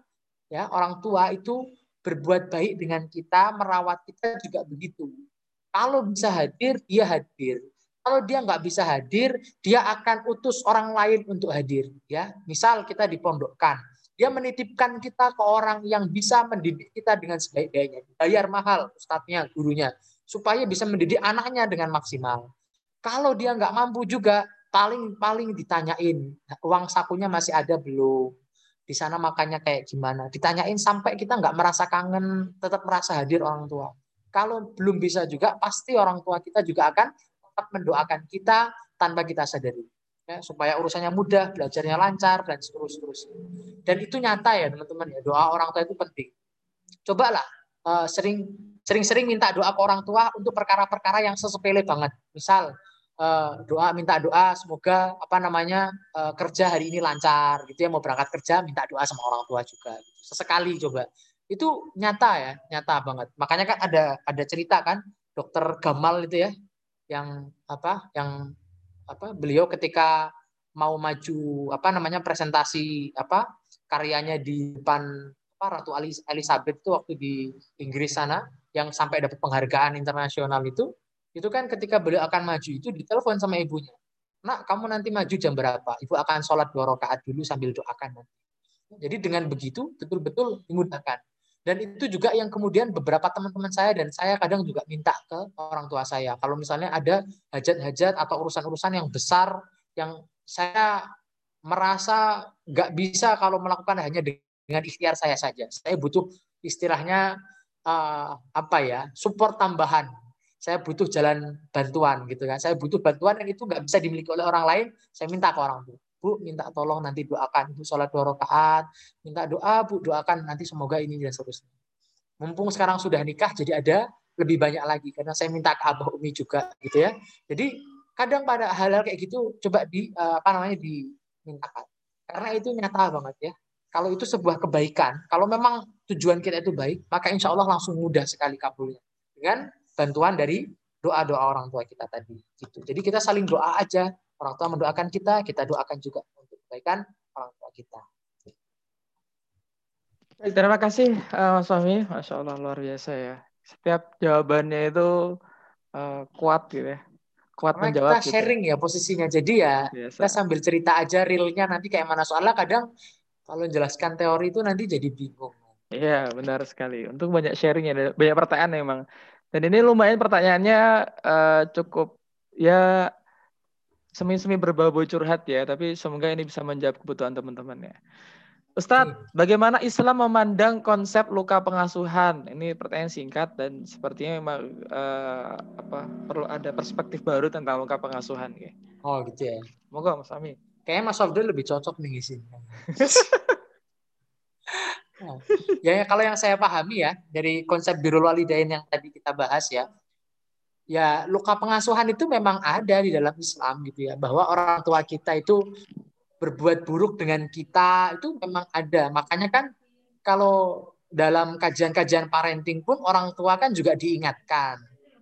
ya orang tua itu berbuat baik dengan kita, merawat kita juga begitu. Kalau bisa hadir, dia hadir. Kalau dia nggak bisa hadir, dia akan utus orang lain untuk hadir. Ya, misal kita dipondokkan, dia menitipkan kita ke orang yang bisa mendidik kita dengan sebaik-baiknya. Bayar mahal ustadznya, gurunya supaya bisa mendidik anaknya dengan maksimal. Kalau dia nggak mampu juga, paling paling ditanyain uang sakunya masih ada belum, di sana makannya kayak gimana. Ditanyain sampai kita nggak merasa kangen, tetap merasa hadir orang tua. Kalau belum bisa juga, pasti orang tua kita juga akan tetap mendoakan kita tanpa kita sadari. Ya, supaya urusannya mudah, belajarnya lancar, dan seterusnya. Dan itu nyata ya teman-teman ya, doa orang tua itu penting. Cobalah uh, sering sering-sering minta doa ke orang tua untuk perkara-perkara yang sesepele banget. Misal uh, doa minta doa semoga apa namanya uh, kerja hari ini lancar gitu ya mau berangkat kerja minta doa sama orang tua juga. Gitu. Sesekali coba. Itu nyata ya, nyata banget. Makanya kan ada ada cerita kan dokter Gamal itu ya yang apa yang apa beliau ketika mau maju apa namanya presentasi apa karyanya di depan apa Ratu Elizabeth itu waktu di Inggris sana yang sampai dapat penghargaan internasional itu, itu kan ketika beliau akan maju itu ditelepon sama ibunya. Nak, kamu nanti maju jam berapa? Ibu akan sholat dua rakaat dulu sambil doakan nanti. Jadi dengan begitu betul-betul dimudahkan. Dan itu juga yang kemudian beberapa teman-teman saya dan saya kadang juga minta ke orang tua saya. Kalau misalnya ada hajat-hajat atau urusan-urusan yang besar yang saya merasa nggak bisa kalau melakukan hanya dengan ikhtiar saya saja. Saya butuh istilahnya uh, apa ya support tambahan. Saya butuh jalan bantuan gitu kan. Saya butuh bantuan yang itu nggak bisa dimiliki oleh orang lain saya minta ke orang tua. Bu minta tolong nanti doakan bu sholat dua rakaat minta doa bu doakan nanti semoga ini dan seterusnya. Mumpung sekarang sudah nikah jadi ada lebih banyak lagi karena saya minta ke abah umi juga gitu ya. Jadi kadang pada hal-hal kayak gitu coba di uh, apa namanya dimintakan. Karena itu nyata banget ya. Kalau itu sebuah kebaikan, kalau memang tujuan kita itu baik, maka insya Allah langsung mudah sekali kabulnya dengan bantuan dari doa-doa orang tua kita tadi. Gitu. Jadi kita saling doa aja. Orang tua mendoakan kita, kita doakan juga untuk kebaikan orang tua kita. terima kasih uh, Mas Fahmi. Masya Allah luar biasa ya. Setiap jawabannya itu uh, kuat gitu ya. Kuat Karena menjawab. Kita gitu. sharing ya posisinya. Jadi ya biasa. kita sambil cerita aja realnya nanti kayak mana. Soalnya kadang kalau jelaskan teori itu nanti jadi bingung. Iya, benar sekali. Untuk banyak sharing ya, banyak pertanyaan memang. Dan ini lumayan pertanyaannya uh, cukup ya semi-semi berbau curhat ya, tapi semoga ini bisa menjawab kebutuhan teman-teman ya. Ustadz, hmm. bagaimana Islam memandang konsep luka pengasuhan? Ini pertanyaan singkat dan sepertinya memang uh, apa perlu ada perspektif baru tentang luka pengasuhan. Ya. Oh gitu ya. Moga Mas Ami. Kayaknya Mas Abdul lebih cocok nih ngisi. ya, ya kalau yang saya pahami ya dari konsep birul walidain yang tadi kita bahas ya, ya luka pengasuhan itu memang ada di dalam Islam gitu ya, bahwa orang tua kita itu berbuat buruk dengan kita itu memang ada. Makanya kan kalau dalam kajian-kajian parenting pun orang tua kan juga diingatkan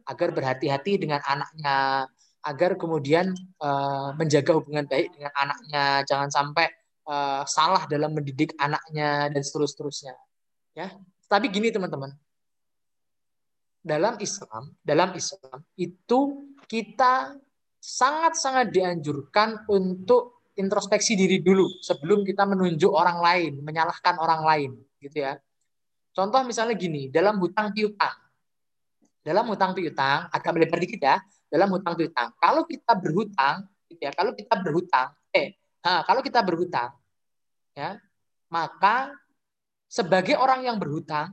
agar berhati-hati dengan anaknya, agar kemudian uh, menjaga hubungan baik dengan anaknya, jangan sampai uh, salah dalam mendidik anaknya dan seterusnya. Ya, tapi gini teman-teman, dalam Islam, dalam Islam itu kita sangat-sangat dianjurkan untuk introspeksi diri dulu sebelum kita menunjuk orang lain, menyalahkan orang lain, gitu ya. Contoh misalnya gini, dalam hutang piutang. Dalam hutang piutang, agak melebar dikit ya, dalam hutang piutang. Kalau kita berhutang, gitu ya, kalau kita berhutang, eh, nah, kalau kita berhutang, ya, maka sebagai orang yang berhutang,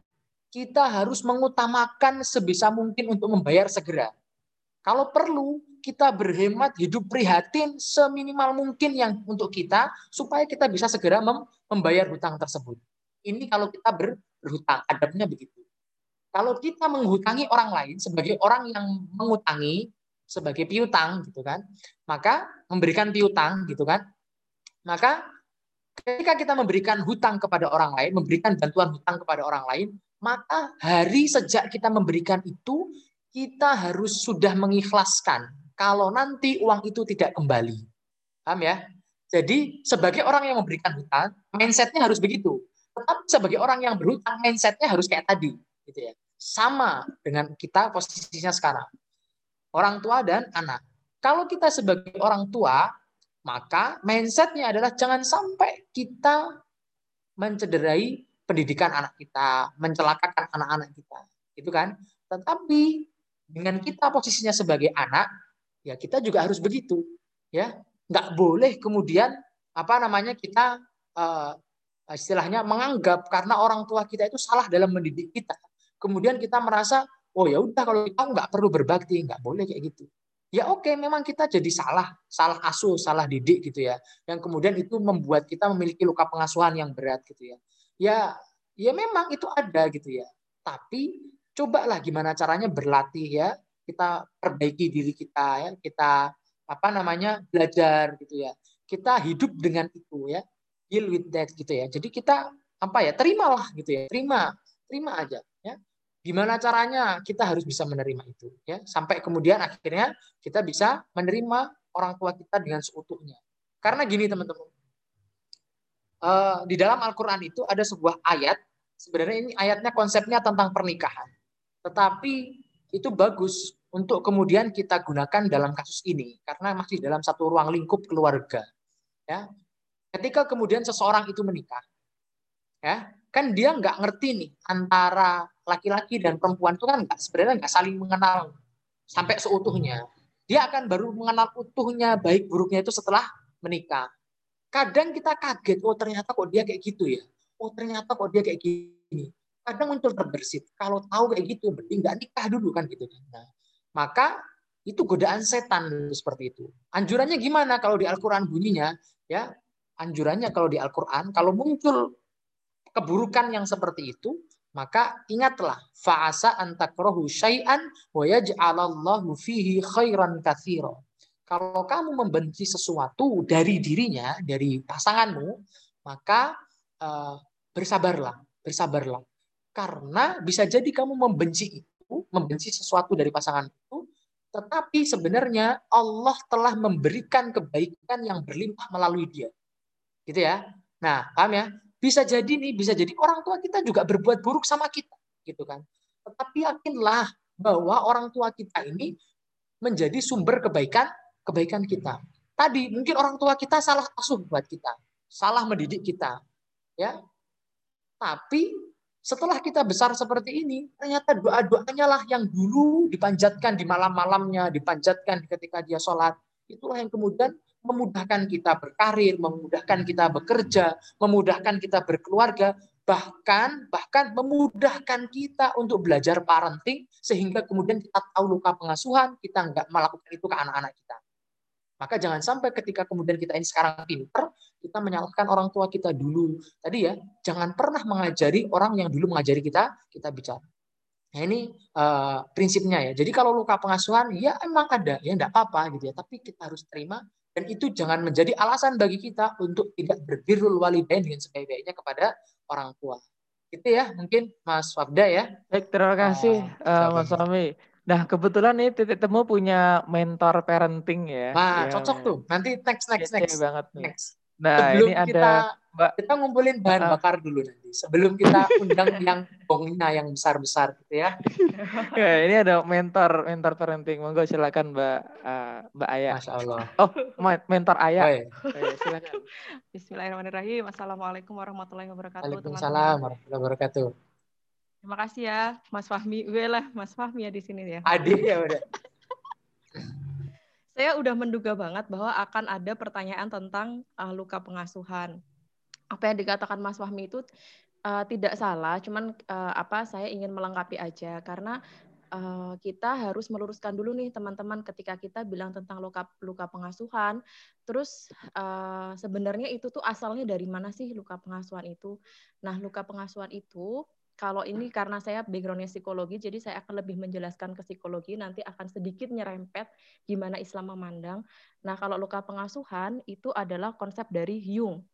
kita harus mengutamakan sebisa mungkin untuk membayar segera. Kalau perlu, kita berhemat hidup prihatin seminimal mungkin yang untuk kita supaya kita bisa segera membayar hutang tersebut. Ini kalau kita ber, berhutang, adabnya begitu. Kalau kita menghutangi orang lain sebagai orang yang mengutangi, sebagai piutang gitu kan maka memberikan piutang gitu kan maka ketika kita memberikan hutang kepada orang lain memberikan bantuan hutang kepada orang lain maka hari sejak kita memberikan itu kita harus sudah mengikhlaskan kalau nanti uang itu tidak kembali. Paham ya? Jadi sebagai orang yang memberikan hutang mindsetnya harus begitu. Tetapi sebagai orang yang berhutang mindsetnya harus kayak tadi gitu ya. Sama dengan kita posisinya sekarang. Orang tua dan anak. Kalau kita sebagai orang tua, maka mindsetnya adalah jangan sampai kita mencederai pendidikan anak kita, mencelakakan anak-anak kita, gitu kan? Tetapi dengan kita posisinya sebagai anak, ya kita juga harus begitu, ya. Nggak boleh kemudian apa namanya kita uh, istilahnya menganggap karena orang tua kita itu salah dalam mendidik kita, kemudian kita merasa oh ya udah kalau kita nggak perlu berbakti nggak boleh kayak gitu ya oke memang kita jadi salah salah asuh salah didik gitu ya. Yang kemudian itu membuat kita memiliki luka pengasuhan yang berat gitu ya. Ya ya memang itu ada gitu ya. Tapi cobalah gimana caranya berlatih ya. Kita perbaiki diri kita ya. Kita apa namanya belajar gitu ya. Kita hidup dengan itu ya. Deal with that gitu ya. Jadi kita apa ya terimalah gitu ya. Terima terima aja Gimana caranya kita harus bisa menerima itu ya? Sampai kemudian akhirnya kita bisa menerima orang tua kita dengan seutuhnya. Karena gini teman-teman, uh, di dalam Al-Quran itu ada sebuah ayat. Sebenarnya ini ayatnya konsepnya tentang pernikahan, tetapi itu bagus untuk kemudian kita gunakan dalam kasus ini. Karena masih dalam satu ruang lingkup keluarga. Ya, ketika kemudian seseorang itu menikah, ya kan dia nggak ngerti nih antara laki-laki dan perempuan itu kan nggak sebenarnya nggak saling mengenal sampai seutuhnya. Dia akan baru mengenal utuhnya baik buruknya itu setelah menikah. Kadang kita kaget, oh ternyata kok dia kayak gitu ya. Oh ternyata kok dia kayak gini. Kadang muncul terbersit. Kalau tahu kayak gitu, mending nggak nikah dulu kan gitu. Nah, maka itu godaan setan seperti itu. Anjurannya gimana kalau di Al-Quran bunyinya? Ya, anjurannya kalau di Al-Quran, kalau muncul keburukan yang seperti itu, maka ingatlah fa'asa antakrohu syai'an wa yaj'alallahu fihi khairan katsira. Kalau kamu membenci sesuatu dari dirinya, dari pasanganmu, maka uh, bersabarlah, bersabarlah. Karena bisa jadi kamu membenci itu, membenci sesuatu dari pasangan itu, tetapi sebenarnya Allah telah memberikan kebaikan yang berlimpah melalui dia. Gitu ya. Nah, paham ya? Bisa jadi nih, bisa jadi orang tua kita juga berbuat buruk sama kita, gitu kan. Tetapi yakinlah bahwa orang tua kita ini menjadi sumber kebaikan kebaikan kita. Tadi mungkin orang tua kita salah asuh buat kita, salah mendidik kita, ya. Tapi setelah kita besar seperti ini, ternyata doa-doanya lah yang dulu dipanjatkan di malam-malamnya, dipanjatkan ketika dia sholat. Itulah yang kemudian memudahkan kita berkarir, memudahkan kita bekerja, memudahkan kita berkeluarga, bahkan bahkan memudahkan kita untuk belajar parenting sehingga kemudian kita tahu luka pengasuhan, kita nggak melakukan itu ke anak-anak kita. Maka jangan sampai ketika kemudian kita ini sekarang pinter, kita menyalahkan orang tua kita dulu. Tadi ya, jangan pernah mengajari orang yang dulu mengajari kita, kita bicara. Nah ini uh, prinsipnya ya. Jadi kalau luka pengasuhan, ya emang ada, ya enggak apa-apa gitu ya. Tapi kita harus terima dan itu jangan menjadi alasan bagi kita untuk tidak berbirul walidain dengan sebaik-baiknya kepada orang tua. Itu ya mungkin Mas Wabda ya. Baik, terima kasih uh, Mas Suami. Nah, kebetulan nih titik temu punya mentor parenting ya. Nah, ya, cocok tuh. Nanti next next next. banget nih. Next. Nah, Sebelum ini kita, ada Mbak kita ngumpulin bahan uh, bakar dulu nanti. Sebelum kita undang yang bongina yang besar-besar gitu ya. ya. ini ada mentor mentor parenting. Monggo silakan Mbak uh, Mbak Ayah. Masya Allah. Oh, mentor Ayah. Oh, iya. oh, silakan. Bismillahirrahmanirrahim. Assalamualaikum warahmatullahi wabarakatuh. Waalaikumsalam warahmatullahi wabarakatuh. Terima kasih ya, Mas Fahmi. Gue lah, Mas Fahmi ya di sini ya. Adik ya udah. Saya udah menduga banget bahwa akan ada pertanyaan tentang uh, luka pengasuhan. Apa yang dikatakan Mas Fahmi itu uh, tidak salah, cuman uh, apa saya ingin melengkapi aja karena uh, kita harus meluruskan dulu nih teman-teman ketika kita bilang tentang luka luka pengasuhan. Terus uh, sebenarnya itu tuh asalnya dari mana sih luka pengasuhan itu? Nah, luka pengasuhan itu kalau ini karena saya backgroundnya psikologi, jadi saya akan lebih menjelaskan ke psikologi, nanti akan sedikit nyerempet gimana Islam memandang. Nah, kalau luka pengasuhan itu adalah konsep dari Jung.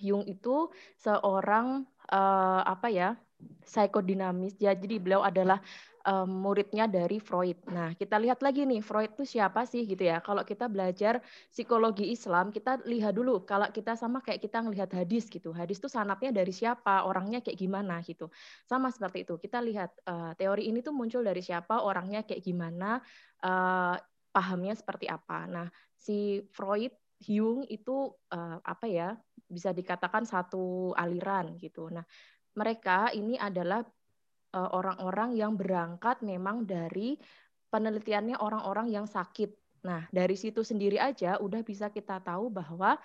Jung itu seorang uh, apa ya psikodinamis. Ya, jadi beliau adalah um, muridnya dari Freud. Nah, kita lihat lagi nih, Freud itu siapa sih gitu ya. Kalau kita belajar psikologi Islam, kita lihat dulu kalau kita sama kayak kita ngelihat hadis gitu. Hadis itu sanatnya dari siapa, orangnya kayak gimana gitu. Sama seperti itu. Kita lihat uh, teori ini tuh muncul dari siapa, orangnya kayak gimana, uh, pahamnya seperti apa. Nah, si Freud Jung itu uh, apa ya bisa dikatakan satu aliran gitu. Nah, mereka ini adalah orang-orang yang berangkat memang dari penelitiannya orang-orang yang sakit. Nah, dari situ sendiri aja udah bisa kita tahu bahwa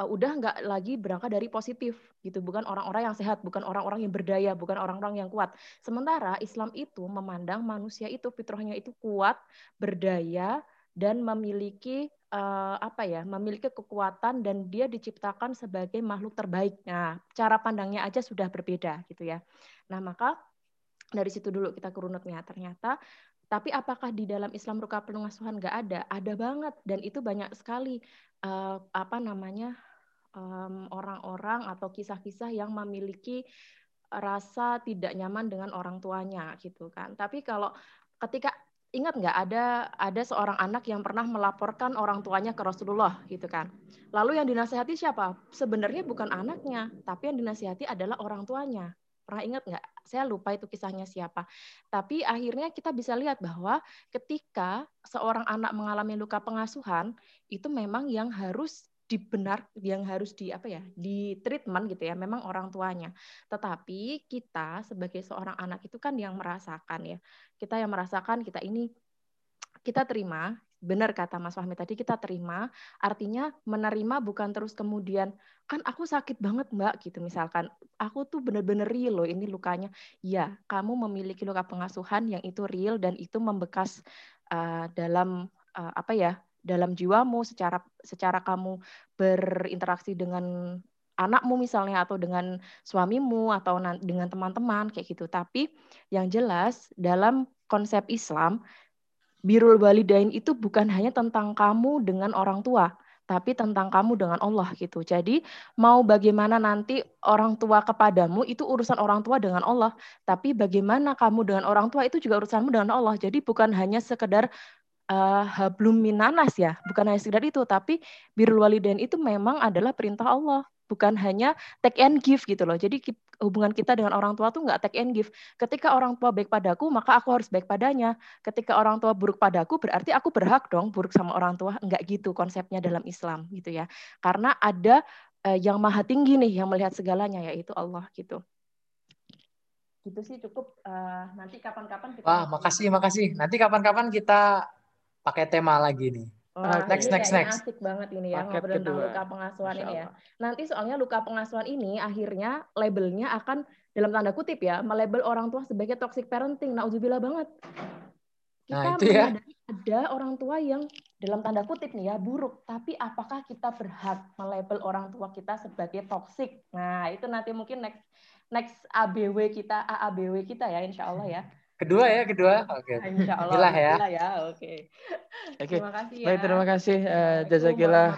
uh, udah nggak lagi berangkat dari positif gitu, bukan orang-orang yang sehat, bukan orang-orang yang berdaya, bukan orang-orang yang kuat. Sementara Islam itu memandang manusia itu fitrahnya itu kuat, berdaya dan memiliki uh, apa ya, memiliki kekuatan dan dia diciptakan sebagai makhluk terbaik. Nah, cara pandangnya aja sudah berbeda gitu ya. Nah, maka dari situ dulu kita kerunutnya ternyata tapi apakah di dalam Islam ruka pengasuhan nggak ada. Ada banget. Dan itu banyak sekali uh, apa namanya orang-orang um, atau kisah-kisah yang memiliki rasa tidak nyaman dengan orang tuanya gitu kan. Tapi kalau ketika ingat nggak ada ada seorang anak yang pernah melaporkan orang tuanya ke Rasulullah gitu kan. Lalu yang dinasehati siapa? Sebenarnya bukan anaknya tapi yang dinasehati adalah orang tuanya Pernah ingat nggak? Saya lupa itu kisahnya siapa. Tapi akhirnya kita bisa lihat bahwa ketika seorang anak mengalami luka pengasuhan, itu memang yang harus dibenar yang harus di apa ya di treatment gitu ya memang orang tuanya tetapi kita sebagai seorang anak itu kan yang merasakan ya kita yang merasakan kita ini kita terima benar kata Mas Fahmi tadi kita terima. Artinya menerima bukan terus kemudian kan aku sakit banget mbak gitu misalkan. Aku tuh bener-bener real loh ini lukanya. Ya kamu memiliki luka pengasuhan yang itu real dan itu membekas uh, dalam uh, apa ya dalam jiwamu secara secara kamu berinteraksi dengan anakmu misalnya atau dengan suamimu atau dengan teman-teman kayak gitu. Tapi yang jelas dalam konsep Islam birul walidain itu bukan hanya tentang kamu dengan orang tua, tapi tentang kamu dengan Allah gitu. Jadi mau bagaimana nanti orang tua kepadamu itu urusan orang tua dengan Allah, tapi bagaimana kamu dengan orang tua itu juga urusanmu dengan Allah. Jadi bukan hanya sekedar uh, hablum minanas ya, bukan hanya sekedar itu, tapi birrul walidain itu memang adalah perintah Allah bukan hanya take and give gitu loh. Jadi hubungan kita dengan orang tua tuh nggak take and give. Ketika orang tua baik padaku, maka aku harus baik padanya. Ketika orang tua buruk padaku, berarti aku berhak dong buruk sama orang tua. Enggak gitu konsepnya dalam Islam gitu ya. Karena ada uh, yang maha tinggi nih yang melihat segalanya yaitu Allah gitu. Gitu sih cukup. Uh, nanti kapan-kapan kita. Wah, makasih, makasih. Nanti kapan-kapan kita pakai tema lagi nih. Wah, next, next, next. Asik banget ini ya Paket ngobrol tentang luka pengasuhan ini ya. Nanti soalnya luka pengasuhan ini akhirnya labelnya akan dalam tanda kutip ya, melabel orang tua sebagai toxic parenting. Nauzubillah banget. Kita nah, itu ya. ada orang tua yang dalam tanda kutip nih ya buruk, tapi apakah kita berhak melabel orang tua kita sebagai toxic? Nah, itu nanti mungkin next next ABW kita, AABW kita ya insya Allah ya. Kedua ya, kedua. Oke. Okay. Insya Allah. ya. ya, oke. Okay. Oke. Terima kasih ya. Baik, terima kasih uh, jazakillah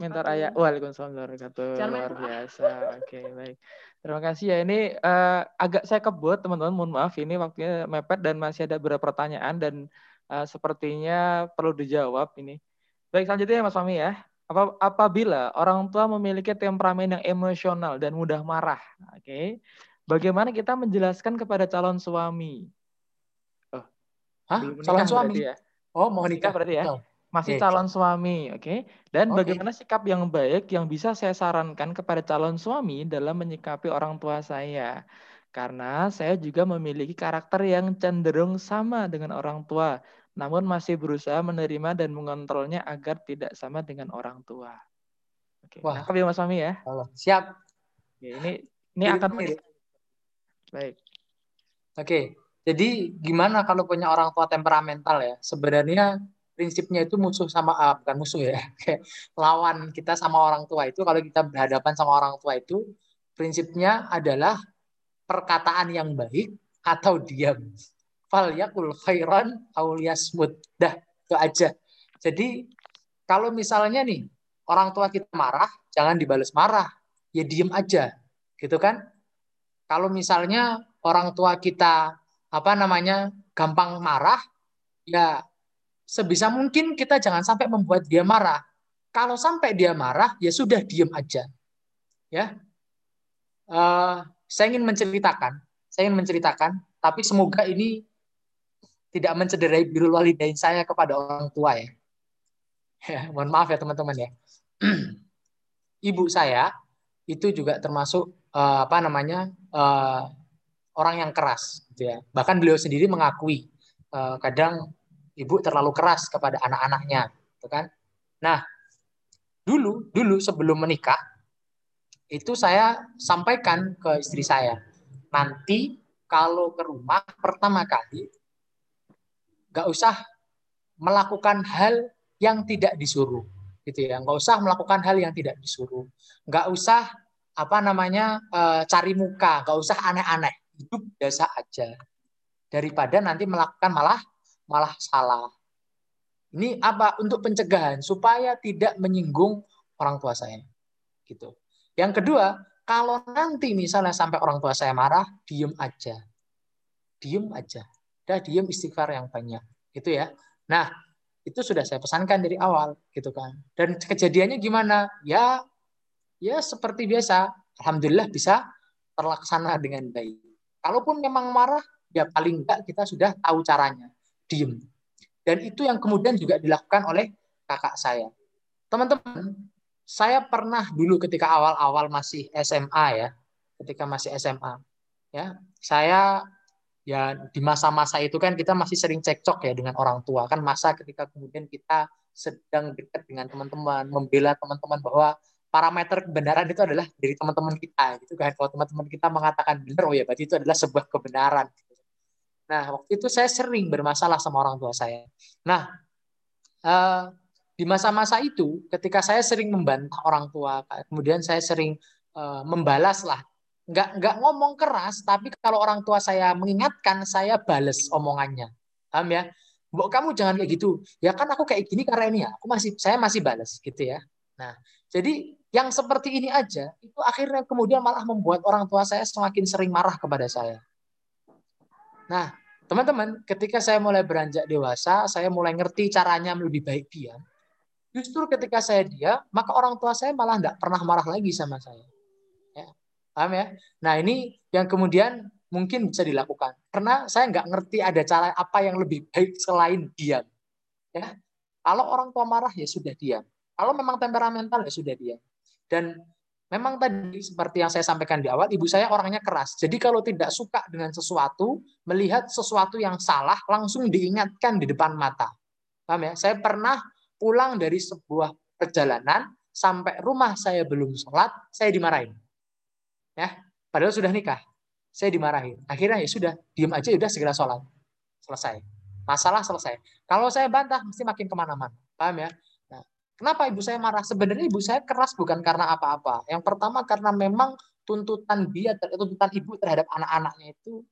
mentor ayah. Waalaikumsalam warahmatullahi Luar biasa. Oke, okay, baik. Terima kasih ya. Ini uh, agak saya kebut teman-teman. Mohon maaf ini waktunya mepet dan masih ada beberapa pertanyaan dan uh, sepertinya perlu dijawab ini. Baik, selanjutnya ya Mas Fami ya. Apa, apabila orang tua memiliki temperamen yang emosional dan mudah marah, oke. Okay, bagaimana kita menjelaskan kepada calon suami Hah? calon suami? Ya. Oh, mau nikah berarti ya? Oh. Masih calon suami, oke? Okay? Dan okay. bagaimana sikap yang baik yang bisa saya sarankan kepada calon suami dalam menyikapi orang tua saya? Karena saya juga memiliki karakter yang cenderung sama dengan orang tua, namun masih berusaha menerima dan mengontrolnya agar tidak sama dengan orang tua. Oke, Wah. nangkep ya Mas Suami ya? Siap. Oke, ini ini akan baik. Oke, jadi gimana kalau punya orang tua temperamental ya? Sebenarnya prinsipnya itu musuh sama uh, bukan musuh ya, kayak lawan kita sama orang tua itu kalau kita berhadapan sama orang tua itu prinsipnya adalah perkataan yang baik atau diam. Fal yakul khairan auliyasmud. Dah, itu aja. Jadi kalau misalnya nih orang tua kita marah, jangan dibalas marah, ya diem aja, gitu kan? Kalau misalnya orang tua kita apa namanya gampang marah, ya sebisa mungkin kita jangan sampai membuat dia marah. Kalau sampai dia marah, ya sudah diem aja. Ya, uh, saya ingin menceritakan, saya ingin menceritakan, tapi semoga ini tidak mencederai biru walidain saya kepada orang tua ya. ya mohon maaf ya teman-teman ya. Ibu saya itu juga termasuk uh, apa namanya uh, orang yang keras gitu ya. Bahkan beliau sendiri mengakui uh, kadang ibu terlalu keras kepada anak-anaknya, gitu kan. Nah, dulu dulu sebelum menikah itu saya sampaikan ke istri saya, nanti kalau ke rumah pertama kali nggak usah melakukan hal yang tidak disuruh gitu ya nggak usah melakukan hal yang tidak disuruh nggak usah apa namanya eh, cari muka nggak usah aneh-aneh hidup biasa aja daripada nanti melakukan malah malah salah. Ini apa untuk pencegahan supaya tidak menyinggung orang tua saya. Gitu. Yang kedua, kalau nanti misalnya sampai orang tua saya marah, diem aja. Diem aja. Udah diem istighfar yang banyak. Gitu ya. Nah, itu sudah saya pesankan dari awal gitu kan. Dan kejadiannya gimana? Ya ya seperti biasa. Alhamdulillah bisa terlaksana dengan baik. Kalaupun memang marah, ya paling enggak kita sudah tahu caranya, diem. Dan itu yang kemudian juga dilakukan oleh kakak saya. Teman-teman, saya pernah dulu ketika awal-awal masih SMA ya, ketika masih SMA, ya, saya ya di masa-masa itu kan kita masih sering cekcok ya dengan orang tua kan masa ketika kemudian kita sedang dekat dengan teman-teman membela teman-teman bahwa parameter kebenaran itu adalah dari teman-teman kita gitu kan. Kalau teman-teman kita mengatakan benar oh ya berarti itu adalah sebuah kebenaran nah waktu itu saya sering bermasalah sama orang tua saya. Nah uh, di masa-masa itu ketika saya sering membantah orang tua kemudian saya sering uh, membalas lah. Nggak nggak ngomong keras tapi kalau orang tua saya mengingatkan saya bales omongannya. Paham ya? Mbok kamu jangan kayak gitu. Ya kan aku kayak gini karena ini ya aku masih saya masih balas gitu ya. Nah, jadi yang seperti ini aja itu akhirnya kemudian malah membuat orang tua saya semakin sering marah kepada saya. Nah, teman-teman, ketika saya mulai beranjak dewasa, saya mulai ngerti caranya lebih baik diam. Justru ketika saya diam, maka orang tua saya malah nggak pernah marah lagi sama saya. Ya, paham ya? Nah, ini yang kemudian mungkin bisa dilakukan. Karena saya nggak ngerti ada cara apa yang lebih baik selain diam. Ya, kalau orang tua marah ya sudah diam. Kalau memang temperamental ya sudah diam. Dan memang tadi seperti yang saya sampaikan di awal, ibu saya orangnya keras. Jadi kalau tidak suka dengan sesuatu, melihat sesuatu yang salah langsung diingatkan di depan mata. Paham ya? Saya pernah pulang dari sebuah perjalanan sampai rumah saya belum sholat, saya dimarahin. Ya, padahal sudah nikah saya dimarahin. Akhirnya ya sudah, diem aja ya udah segera sholat. Selesai. Masalah selesai. Kalau saya bantah, mesti makin ke mana-mana. Paham ya? Kenapa ibu saya marah? Sebenarnya ibu saya keras bukan karena apa-apa. Yang pertama karena memang tuntutan dia, tuntutan ibu terhadap anak-anaknya itu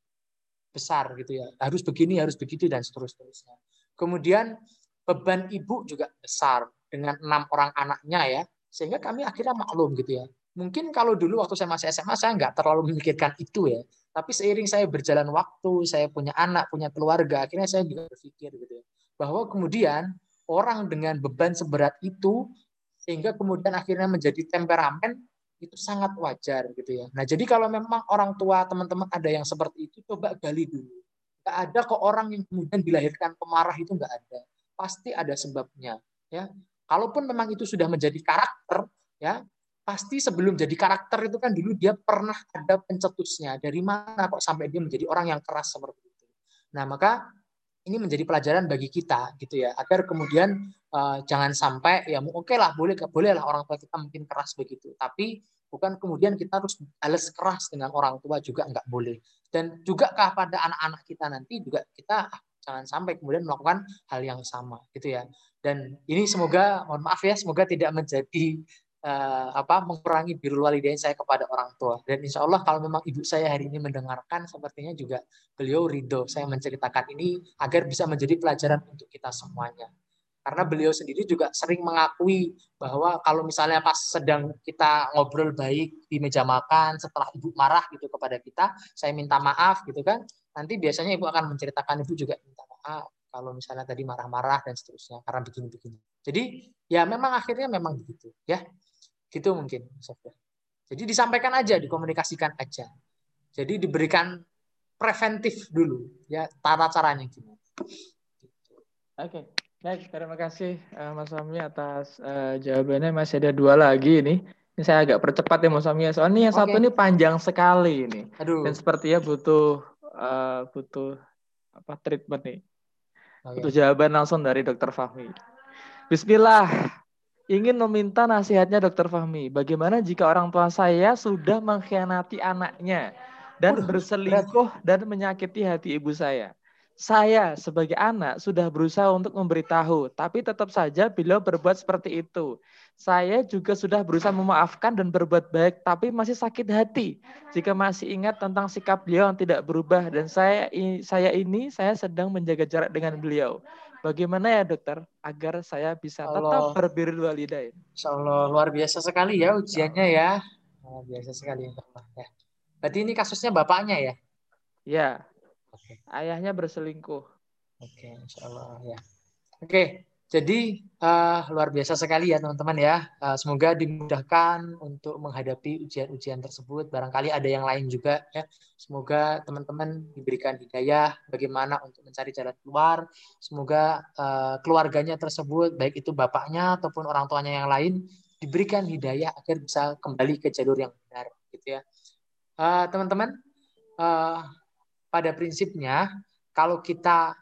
besar gitu ya. Harus begini, harus begitu, dan seterusnya. Kemudian beban ibu juga besar dengan enam orang anaknya ya. Sehingga kami akhirnya maklum gitu ya Mungkin kalau dulu waktu saya masih SMA saya nggak terlalu memikirkan itu ya. Tapi seiring saya berjalan waktu, saya punya anak, punya keluarga, akhirnya saya juga berpikir gitu ya. Bahwa kemudian orang dengan beban seberat itu sehingga kemudian akhirnya menjadi temperamen itu sangat wajar gitu ya. Nah, jadi kalau memang orang tua teman-teman ada yang seperti itu coba gali dulu. Nggak ada kok orang yang kemudian dilahirkan pemarah itu nggak ada. Pasti ada sebabnya ya. Kalaupun memang itu sudah menjadi karakter ya, pasti sebelum jadi karakter itu kan dulu dia pernah ada pencetusnya. Dari mana kok sampai dia menjadi orang yang keras seperti itu. Nah, maka ini menjadi pelajaran bagi kita gitu ya. Agar kemudian uh, jangan sampai ya oke okay lah boleh boleh lah orang tua kita mungkin keras begitu. Tapi bukan kemudian kita harus balas keras dengan orang tua juga nggak boleh. Dan juga kepada anak-anak kita nanti juga kita ah, jangan sampai kemudian melakukan hal yang sama gitu ya. Dan ini semoga mohon maaf ya semoga tidak menjadi uh, apa mengurangi birul walidain saya kepada orang tua. Dan insya Allah kalau memang ibu saya hari ini mendengarkan sepertinya juga beliau ridho saya menceritakan ini agar bisa menjadi pelajaran untuk kita semuanya. Karena beliau sendiri juga sering mengakui bahwa kalau misalnya pas sedang kita ngobrol baik di meja makan setelah ibu marah gitu kepada kita saya minta maaf gitu kan nanti biasanya ibu akan menceritakan ibu juga minta maaf kalau misalnya tadi marah-marah dan seterusnya karena begini-begini. Jadi ya memang akhirnya memang begitu ya Gitu mungkin. Jadi disampaikan aja, dikomunikasikan aja. Jadi diberikan preventif dulu ya tata caranya gimana. Oke, baik terima kasih uh, Mas Fahmi atas uh, jawabannya. Masih ada dua lagi ini. Ini saya agak percepat ya Mas Fahmi. Ya. Soalnya yang okay. satu ini panjang sekali ini. Aduh. Dan sepertinya butuh uh, butuh apa treatment nih. Okay. Butuh jawaban langsung dari Dokter Fahmi. Bismillah ingin meminta nasihatnya Dokter Fahmi. Bagaimana jika orang tua saya sudah mengkhianati anaknya dan Udah, berselingkuh berat. dan menyakiti hati ibu saya? Saya sebagai anak sudah berusaha untuk memberitahu, tapi tetap saja beliau berbuat seperti itu. Saya juga sudah berusaha memaafkan dan berbuat baik, tapi masih sakit hati jika masih ingat tentang sikap beliau yang tidak berubah dan saya saya ini saya sedang menjaga jarak dengan beliau. Bagaimana ya dokter agar saya bisa Allah, tetap walidain? Insya Allah luar biasa sekali ya ujiannya ya. Luar biasa sekali ya. Berarti ini kasusnya bapaknya ya? Ya. Oke. Ayahnya berselingkuh. Oke, insya Allah ya. Oke, jadi uh, luar biasa sekali ya teman-teman ya. Uh, semoga dimudahkan untuk menghadapi ujian-ujian tersebut. Barangkali ada yang lain juga ya. Semoga teman-teman diberikan hidayah bagaimana untuk mencari jalan keluar. Semoga uh, keluarganya tersebut baik itu bapaknya ataupun orang tuanya yang lain diberikan hidayah agar bisa kembali ke jalur yang benar gitu ya. Uh, teman-teman uh, pada prinsipnya kalau kita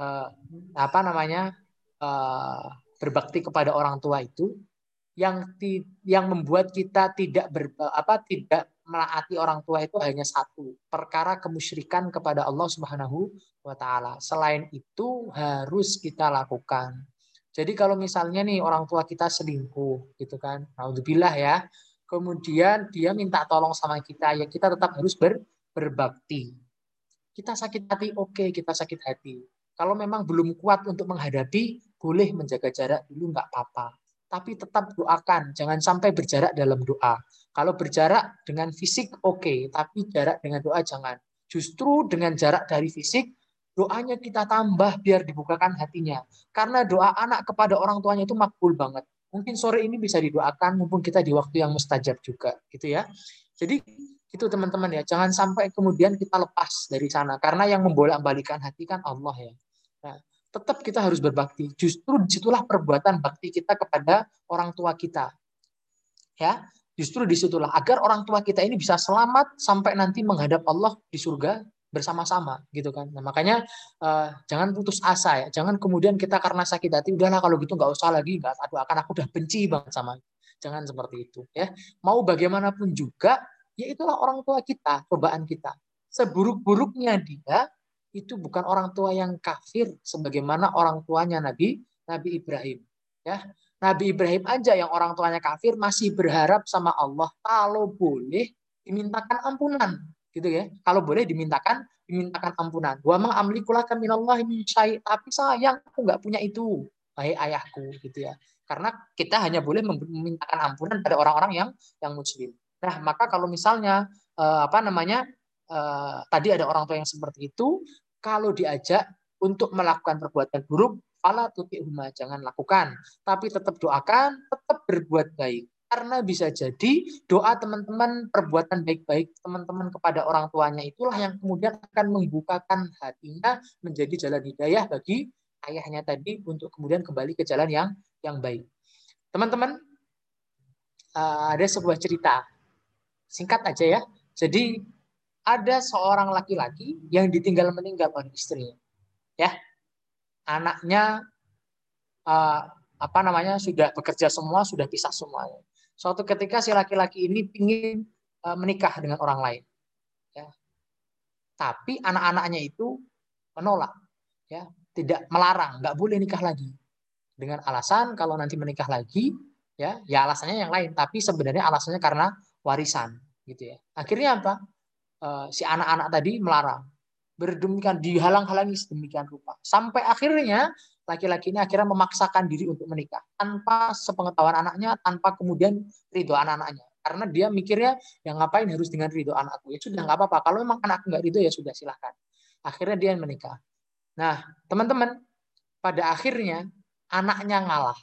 uh, apa namanya uh, berbakti kepada orang tua itu yang ti, yang membuat kita tidak ber, apa tidak menaati orang tua itu hanya satu perkara kemusyrikan kepada Allah Subhanahu wa taala. Selain itu harus kita lakukan. Jadi kalau misalnya nih orang tua kita selingkuh gitu kan. Alhamdulillah ya. Kemudian dia minta tolong sama kita ya kita tetap harus ber, berbakti. Kita sakit hati oke, okay, kita sakit hati. Kalau memang belum kuat untuk menghadapi boleh menjaga jarak dulu nggak apa-apa. tapi tetap doakan, jangan sampai berjarak dalam doa. Kalau berjarak dengan fisik oke, okay, tapi jarak dengan doa jangan. Justru dengan jarak dari fisik, doanya kita tambah biar dibukakan hatinya. Karena doa anak kepada orang tuanya itu makbul banget. Mungkin sore ini bisa didoakan, mumpung kita di waktu yang mustajab juga, gitu ya. Jadi itu teman-teman ya, jangan sampai kemudian kita lepas dari sana. Karena yang membolak-balikan hati kan Allah ya. Tetap kita harus berbakti. Justru di situlah perbuatan bakti kita kepada orang tua kita. Ya, justru di situlah agar orang tua kita ini bisa selamat sampai nanti menghadap Allah di surga bersama-sama gitu kan. Nah, makanya uh, jangan putus asa ya. Jangan kemudian kita karena sakit hati udahlah kalau gitu nggak usah lagi nggak aduh akan aku udah benci banget sama. Jangan seperti itu ya. Mau bagaimanapun juga ya itulah orang tua kita, cobaan kita. Seburuk-buruknya dia itu bukan orang tua yang kafir sebagaimana orang tuanya Nabi Nabi Ibrahim ya. Nabi Ibrahim aja yang orang tuanya kafir masih berharap sama Allah. Kalau boleh dimintakan ampunan gitu ya. Kalau boleh dimintakan dimintakan ampunan. Wa ma amlikulaka minallah min tapi sayang aku nggak punya itu. Hai ayahku gitu ya. Karena kita hanya boleh memintakan ampunan pada orang-orang yang yang muslim. Nah maka kalau misalnya eh, apa namanya eh, tadi ada orang tua yang seperti itu kalau diajak untuk melakukan perbuatan buruk, fala huma jangan lakukan. Tapi tetap doakan, tetap berbuat baik. Karena bisa jadi doa teman-teman, perbuatan baik-baik teman-teman kepada orang tuanya itulah yang kemudian akan membukakan hatinya menjadi jalan hidayah bagi ayahnya tadi untuk kemudian kembali ke jalan yang yang baik. Teman-teman, eh, ada sebuah cerita. Singkat aja ya. Jadi ada seorang laki-laki yang ditinggal meninggal oleh istrinya. Ya. Anaknya uh, apa namanya sudah bekerja semua, sudah pisah semuanya. Suatu ketika si laki-laki ini ingin uh, menikah dengan orang lain. Ya. Tapi anak-anaknya itu menolak, ya, tidak melarang, nggak boleh nikah lagi. Dengan alasan kalau nanti menikah lagi, ya, ya alasannya yang lain, tapi sebenarnya alasannya karena warisan, gitu ya. Akhirnya apa? Eh, si anak-anak tadi melarang. Berdemikian dihalang-halangi sedemikian rupa. Sampai akhirnya laki-laki ini akhirnya memaksakan diri untuk menikah tanpa sepengetahuan anaknya, tanpa kemudian ridho anak-anaknya. Karena dia mikirnya, yang ngapain harus dengan ridho anakku? Ya sudah nggak apa-apa. Kalau memang anakku nggak ridho ya sudah silahkan. Akhirnya dia menikah. Nah, teman-teman, pada akhirnya anaknya ngalah.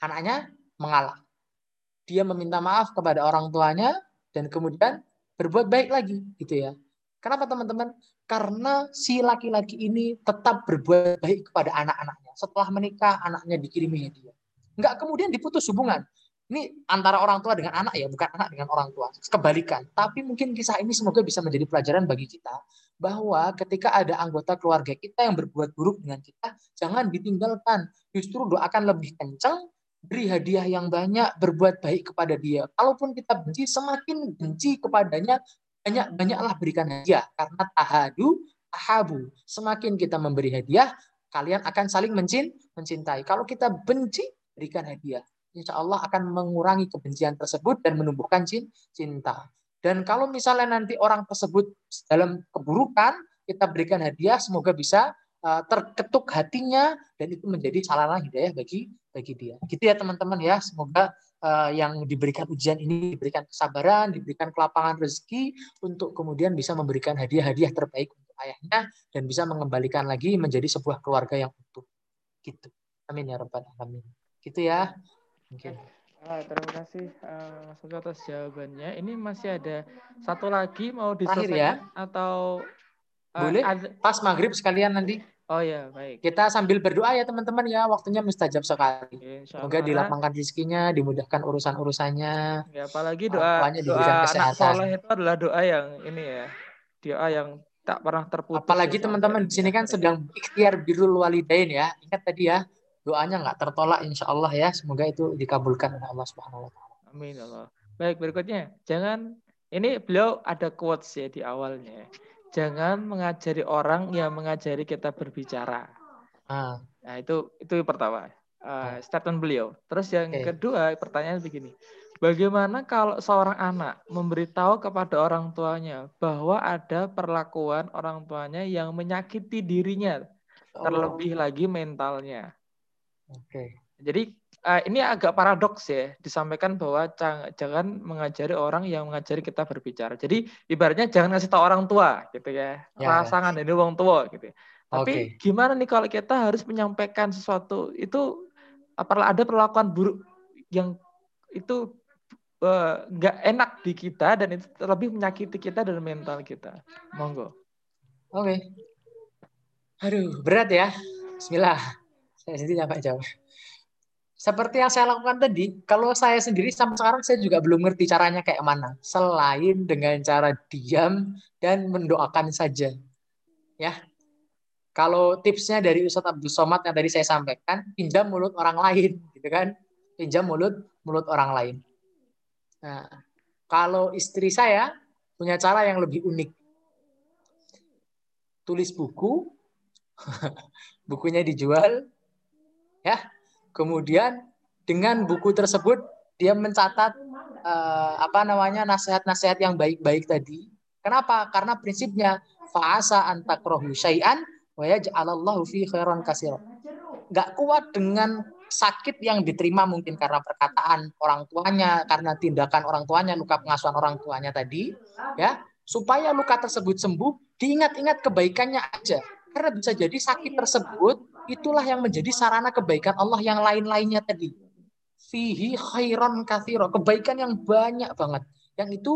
Anaknya mengalah. Dia meminta maaf kepada orang tuanya dan kemudian berbuat baik lagi gitu ya. Kenapa teman-teman? Karena si laki-laki ini tetap berbuat baik kepada anak-anaknya. Setelah menikah, anaknya dikirimi hadiah. Enggak kemudian diputus hubungan. Ini antara orang tua dengan anak ya, bukan anak dengan orang tua. Kebalikan. Tapi mungkin kisah ini semoga bisa menjadi pelajaran bagi kita bahwa ketika ada anggota keluarga kita yang berbuat buruk dengan kita, jangan ditinggalkan. Justru doakan lebih kencang beri hadiah yang banyak, berbuat baik kepada dia. Kalaupun kita benci, semakin benci kepadanya, banyak-banyaklah berikan hadiah. Karena tahadu, tahabu. Semakin kita memberi hadiah, kalian akan saling mencin, mencintai. Kalau kita benci, berikan hadiah. Insya Allah akan mengurangi kebencian tersebut dan menumbuhkan cinta. Dan kalau misalnya nanti orang tersebut dalam keburukan, kita berikan hadiah, semoga bisa terketuk hatinya dan itu menjadi sarana hidayah bagi bagi dia. Gitu ya teman-teman ya. Semoga uh, yang diberikan ujian ini diberikan kesabaran, diberikan kelapangan rezeki untuk kemudian bisa memberikan hadiah-hadiah terbaik untuk ayahnya dan bisa mengembalikan lagi menjadi sebuah keluarga yang utuh. Gitu. Amin ya rabbal alamin. Gitu ya. Mungkin. Ah, terima kasih uh, Mas atas jawabannya. Ini masih ada satu lagi mau diselesaikan ya. atau boleh pas maghrib sekalian nanti. Oh ya, baik. Kita sambil berdoa ya teman-teman ya, waktunya mustajab sekali. Semoga dilapangkan rezekinya, dimudahkan urusan-urusannya. Ya, apalagi doa doa anak soleh itu adalah doa yang ini ya, doa yang tak pernah terputus. Apalagi ya, teman-teman di sini kan sedang ikhtiar birrul walidain ya. Ingat tadi ya, doanya nggak tertolak insya Allah ya. Semoga itu dikabulkan oleh Allah Subhanahu wa taala. Amin ya Allah. Baik, berikutnya. Jangan ini beliau ada quotes ya di awalnya jangan mengajari orang yang mengajari kita berbicara. Ah. Nah, itu itu pertama. Uh, statement beliau. Terus yang okay. kedua, pertanyaan begini. Bagaimana kalau seorang anak memberitahu kepada orang tuanya bahwa ada perlakuan orang tuanya yang menyakiti dirinya, oh. terlebih lagi mentalnya? Oke. Okay. Jadi uh, ini agak paradoks ya disampaikan bahwa jangan mengajari orang yang mengajari kita berbicara. Jadi ibaratnya jangan ngasih tahu orang tua gitu ya. ya. Rasangan ini orang tua gitu. Tapi okay. gimana nih kalau kita harus menyampaikan sesuatu itu apalagi ada perlakuan buruk yang itu eh, nggak uh, enak di kita dan itu lebih menyakiti kita dan mental kita. Monggo. Oke. Okay. Aduh, berat ya. Bismillah. Saya sendiri apa jawab seperti yang saya lakukan tadi, kalau saya sendiri sampai sekarang saya juga belum ngerti caranya kayak mana. Selain dengan cara diam dan mendoakan saja. Ya. Kalau tipsnya dari Ustadz Abdul Somad yang tadi saya sampaikan, pinjam mulut orang lain, gitu kan? Pinjam mulut mulut orang lain. Nah, kalau istri saya punya cara yang lebih unik. Tulis buku, bukunya dijual, ya Kemudian dengan buku tersebut dia mencatat uh, apa namanya nasihat-nasihat yang baik-baik tadi. Kenapa? Karena prinsipnya fa'asa antakrohu syai'an wa yaj'alallahu fi khairan kasir. Gak kuat dengan sakit yang diterima mungkin karena perkataan orang tuanya, karena tindakan orang tuanya, luka pengasuhan orang tuanya tadi, ya supaya luka tersebut sembuh, diingat-ingat kebaikannya aja. Karena bisa jadi sakit tersebut itulah yang menjadi sarana kebaikan Allah yang lain-lainnya tadi. Fihi khairan kathiro. Kebaikan yang banyak banget. Yang itu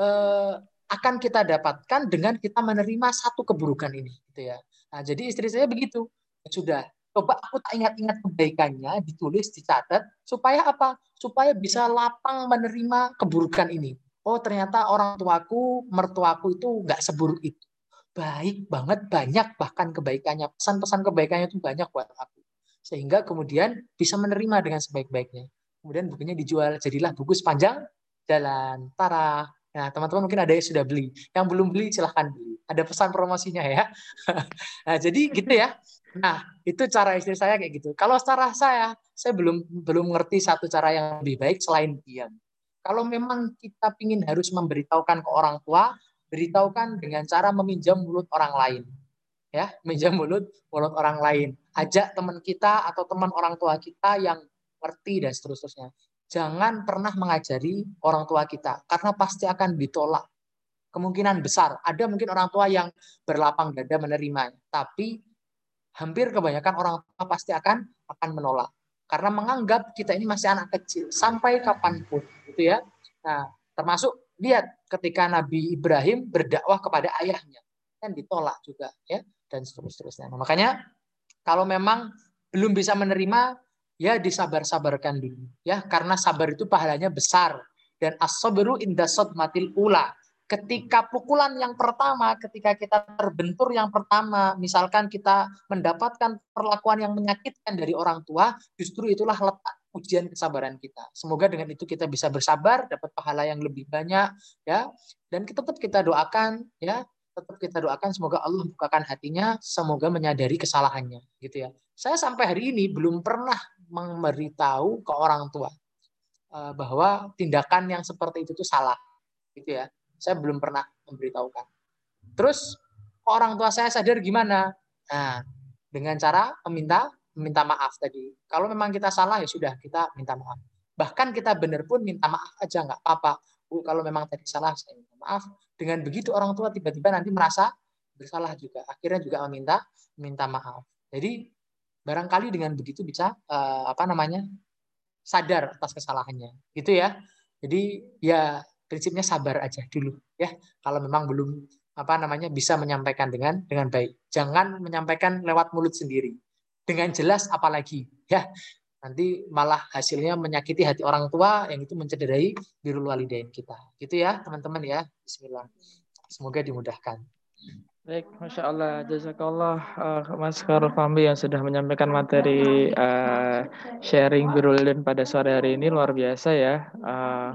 eh, akan kita dapatkan dengan kita menerima satu keburukan ini. Gitu ya. Nah, jadi istri saya begitu. Sudah, coba aku tak ingat-ingat kebaikannya, ditulis, dicatat, supaya apa? Supaya bisa lapang menerima keburukan ini. Oh ternyata orang tuaku, mertuaku itu nggak seburuk itu baik banget, banyak bahkan kebaikannya. Pesan-pesan kebaikannya itu banyak buat aku. Sehingga kemudian bisa menerima dengan sebaik-baiknya. Kemudian bukunya dijual, jadilah buku sepanjang jalan. Tara. Nah, teman-teman mungkin ada yang sudah beli. Yang belum beli, silahkan beli. Ada pesan promosinya ya. nah, jadi gitu ya. Nah, itu cara istri saya kayak gitu. Kalau secara saya, saya belum belum ngerti satu cara yang lebih baik selain diam. Kalau memang kita ingin harus memberitahukan ke orang tua, beritahukan dengan cara meminjam mulut orang lain. Ya, meminjam mulut mulut orang lain. Ajak teman kita atau teman orang tua kita yang ngerti dan seterusnya. Jangan pernah mengajari orang tua kita karena pasti akan ditolak. Kemungkinan besar ada mungkin orang tua yang berlapang dada menerima, tapi hampir kebanyakan orang tua pasti akan akan menolak karena menganggap kita ini masih anak kecil sampai kapan pun, gitu ya. Nah, termasuk lihat ketika Nabi Ibrahim berdakwah kepada ayahnya kan ditolak juga ya dan seterusnya. Nah, makanya kalau memang belum bisa menerima ya disabar-sabarkan dulu ya karena sabar itu pahalanya besar dan as-sabru inda matil ula. Ketika pukulan yang pertama, ketika kita terbentur yang pertama, misalkan kita mendapatkan perlakuan yang menyakitkan dari orang tua, justru itulah letak ujian kesabaran kita. Semoga dengan itu kita bisa bersabar, dapat pahala yang lebih banyak ya. Dan tetap kita doakan ya, tetap kita doakan semoga Allah bukakan hatinya, semoga menyadari kesalahannya gitu ya. Saya sampai hari ini belum pernah memberitahu ke orang tua eh, bahwa tindakan yang seperti itu tuh salah gitu ya. Saya belum pernah memberitahukan. Terus orang tua saya sadar gimana? Nah, dengan cara meminta minta maaf tadi. Kalau memang kita salah ya sudah kita minta maaf. Bahkan kita benar pun minta maaf aja nggak apa-apa. Bu, kalau memang tadi salah saya minta maaf. Dengan begitu orang tua tiba-tiba nanti merasa bersalah juga. Akhirnya juga meminta minta maaf. Jadi barangkali dengan begitu bisa uh, apa namanya sadar atas kesalahannya. Gitu ya. Jadi ya prinsipnya sabar aja dulu ya. Kalau memang belum apa namanya bisa menyampaikan dengan dengan baik. Jangan menyampaikan lewat mulut sendiri dengan jelas apalagi ya. Nanti malah hasilnya menyakiti hati orang tua yang itu mencederai birul walidain kita. Gitu ya teman-teman ya. Bismillah. Semoga dimudahkan. Baik, Masya Allah, Jazakallah uh, Mas Karul yang sudah menyampaikan materi uh, sharing birulin pada sore hari ini. Luar biasa ya. Uh,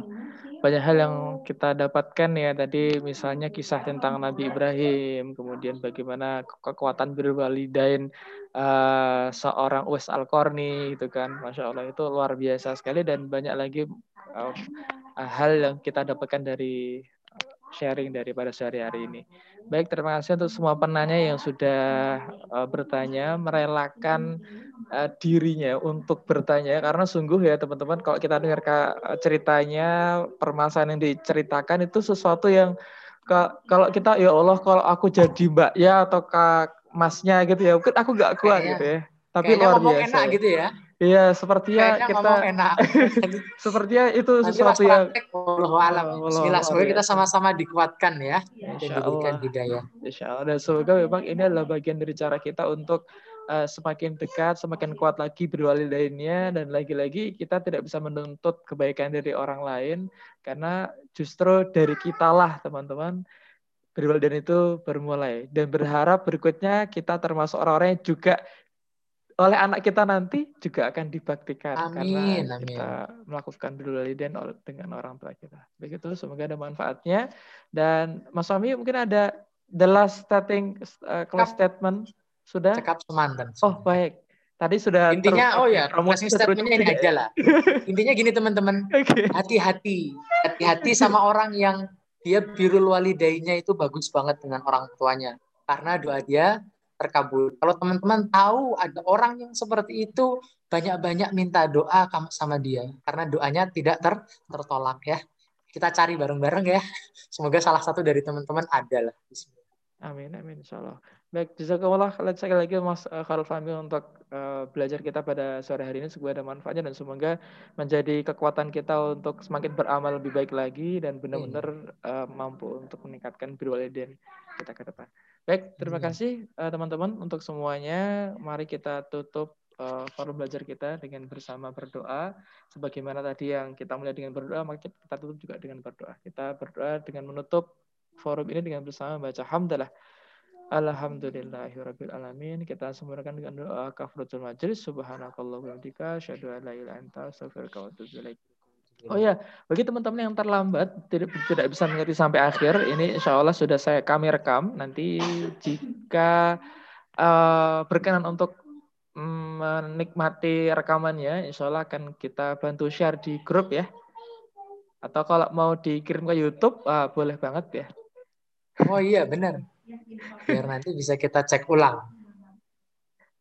banyak hal yang kita dapatkan ya tadi misalnya kisah tentang Nabi Ibrahim kemudian bagaimana kekuatan berwalidain uh, seorang Uwais Al-Qarni gitu kan. Masya Allah itu luar biasa sekali dan banyak lagi uh, hal yang kita dapatkan dari sharing daripada sehari-hari ini. Baik, terima kasih untuk semua penanya yang sudah uh, bertanya, merelakan uh, dirinya untuk bertanya. Karena sungguh ya teman-teman kalau kita dengar ceritanya permasalahan yang diceritakan itu sesuatu yang kalau kita ya Allah kalau aku jadi mbak ya atau kak masnya gitu ya mungkin aku nggak kuat Kayaknya, gitu ya. Tapi luar biasa. enak gitu ya Iya, sepertinya Kayaknya kita enak. sepertinya itu Nanti sesuatu yang Allah alam. Bismillah, semoga kita sama-sama dikuatkan ya Insya Allah. hidayah. Insya Allah. Dan semoga memang ini adalah bagian dari cara kita untuk uh, semakin dekat, semakin kuat lagi berwalidainnya dan lagi-lagi kita tidak bisa menuntut kebaikan dari orang lain karena justru dari kitalah teman-teman berwalidain itu bermulai dan berharap berikutnya kita termasuk orang-orang yang juga oleh anak kita nanti juga akan dibaktikan amin, karena amin. kita melakukan berwalidain dengan orang tua kita. Begitu, semoga ada manfaatnya. Dan Mas Suami mungkin ada the last stating uh, close statement sudah? Cekap semantan. Oh baik. Tadi sudah intinya oh ya closing statementnya ini aja lah. Intinya gini teman-teman, hati-hati, hati-hati sama orang yang dia birul walidainya itu bagus banget dengan orang tuanya karena doa dia terkabul. Kalau teman-teman tahu ada orang yang seperti itu, banyak-banyak minta doa sama dia karena doanya tidak ter tertolak ya. Kita cari bareng-bareng ya. Semoga salah satu dari teman-teman ada lah. Amin, amin, insya Allah. Baik, jazakumullah sekali lagi Mas eh, Khalil Fahmi untuk uh, belajar kita pada sore hari ini semoga ada manfaatnya dan semoga menjadi kekuatan kita untuk semakin beramal lebih baik lagi dan benar-benar uh, mampu untuk meningkatkan berwalidain kita ke depan. Baik, terima kasih teman-teman uh, untuk semuanya. Mari kita tutup uh, forum belajar kita dengan bersama berdoa. Sebagaimana tadi yang kita mulai dengan berdoa, maka kita tutup juga dengan berdoa. Kita berdoa dengan menutup forum ini dengan bersama baca hamdalah Alhamdulillahirabbil alamin. Kita sempurnakan dengan doa kafaratul majlis. Subhanakallah wa bihamdika asyhadu an la ilaha anta astaghfiruka wa atubu ilaik. Oh ya, bagi teman-teman yang terlambat tidak tidak bisa mengerti sampai akhir, ini insya Allah sudah saya kami rekam. Nanti jika uh, berkenan untuk menikmati rekamannya, insya Allah akan kita bantu share di grup ya. Atau kalau mau dikirim ke YouTube, uh, boleh banget ya. Oh iya benar biar nanti bisa kita cek ulang.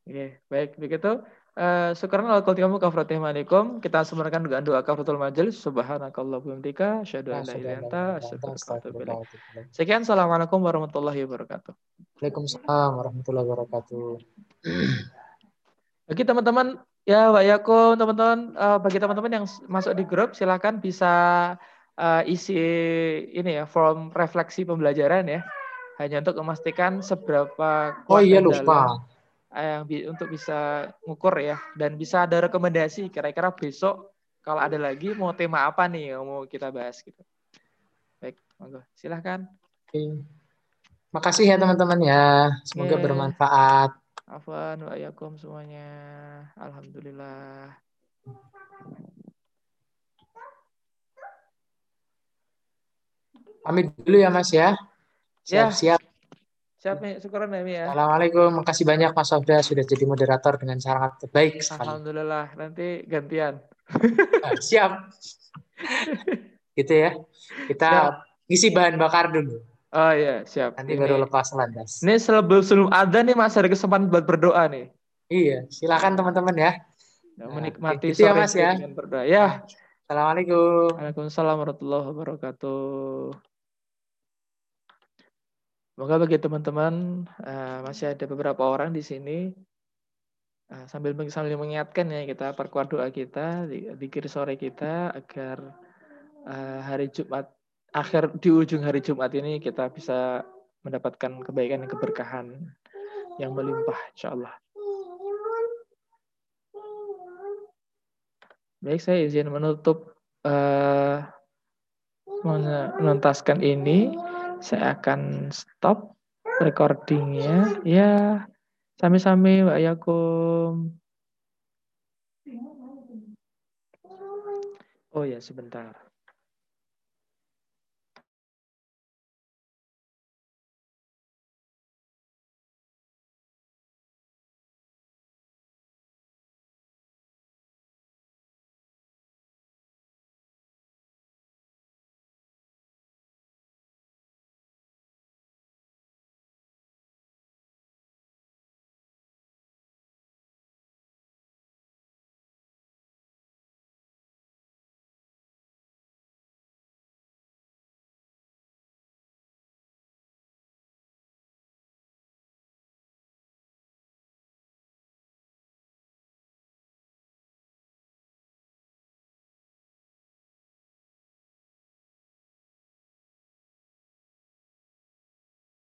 Oke, baik begitu. Uh, syukuran ala kamu kafratihmanikum. Kita sempurnakan dengan doa kafratul majelis. Subhanakallah bihamdika. Asyhadu an la ilaha illa Sekian. Assalamualaikum warahmatullahi wabarakatuh. Waalaikumsalam warahmatullahi wabarakatuh. Bagi teman-teman ya Pak Yakum, teman-teman uh, bagi teman-teman yang masuk di grup silahkan bisa uh, isi ini ya form refleksi pembelajaran ya hanya untuk memastikan seberapa oh iya lupa yang untuk bisa ngukur ya. Dan bisa ada rekomendasi kira-kira besok kalau ada lagi mau tema apa nih yang mau kita bahas gitu. Baik monggo. Silahkan. Oke. makasih ya teman-teman ya. Semoga Oke. bermanfaat. Afwan wa yakum semuanya. Alhamdulillah. Pamit dulu ya Mas ya. Siap-siap. Ya. Siap nih, syukuran ya ya. Assalamualaikum, makasih banyak Mas Sofda sudah jadi moderator dengan sangat baik sekali. Alhamdulillah, nanti gantian. Ah, siap. gitu ya. Kita siap. ngisi bahan bakar dulu. Oh iya, siap. Nanti ini, baru lepas landas. Ini sebelum sebelum ada nih Mas ada kesempatan buat berdoa nih. Iya, silakan teman-teman ya. Nah, menikmati gitu ya, Mas ya. berdoa. Ya. Assalamualaikum. Waalaikumsalam warahmatullahi wabarakatuh. Semoga bagi teman-teman uh, masih ada beberapa orang di sini uh, sambil sambil mengingatkan ya kita perkuat doa kita di, di kiri sore kita agar uh, hari Jumat akhir di ujung hari Jumat ini kita bisa mendapatkan kebaikan dan keberkahan yang melimpah insya Allah. Baik, saya izin menutup uh, menuntaskan ini saya akan stop recordingnya. Ya, sami-sami Mbak Yakum. Oh ya, sebentar.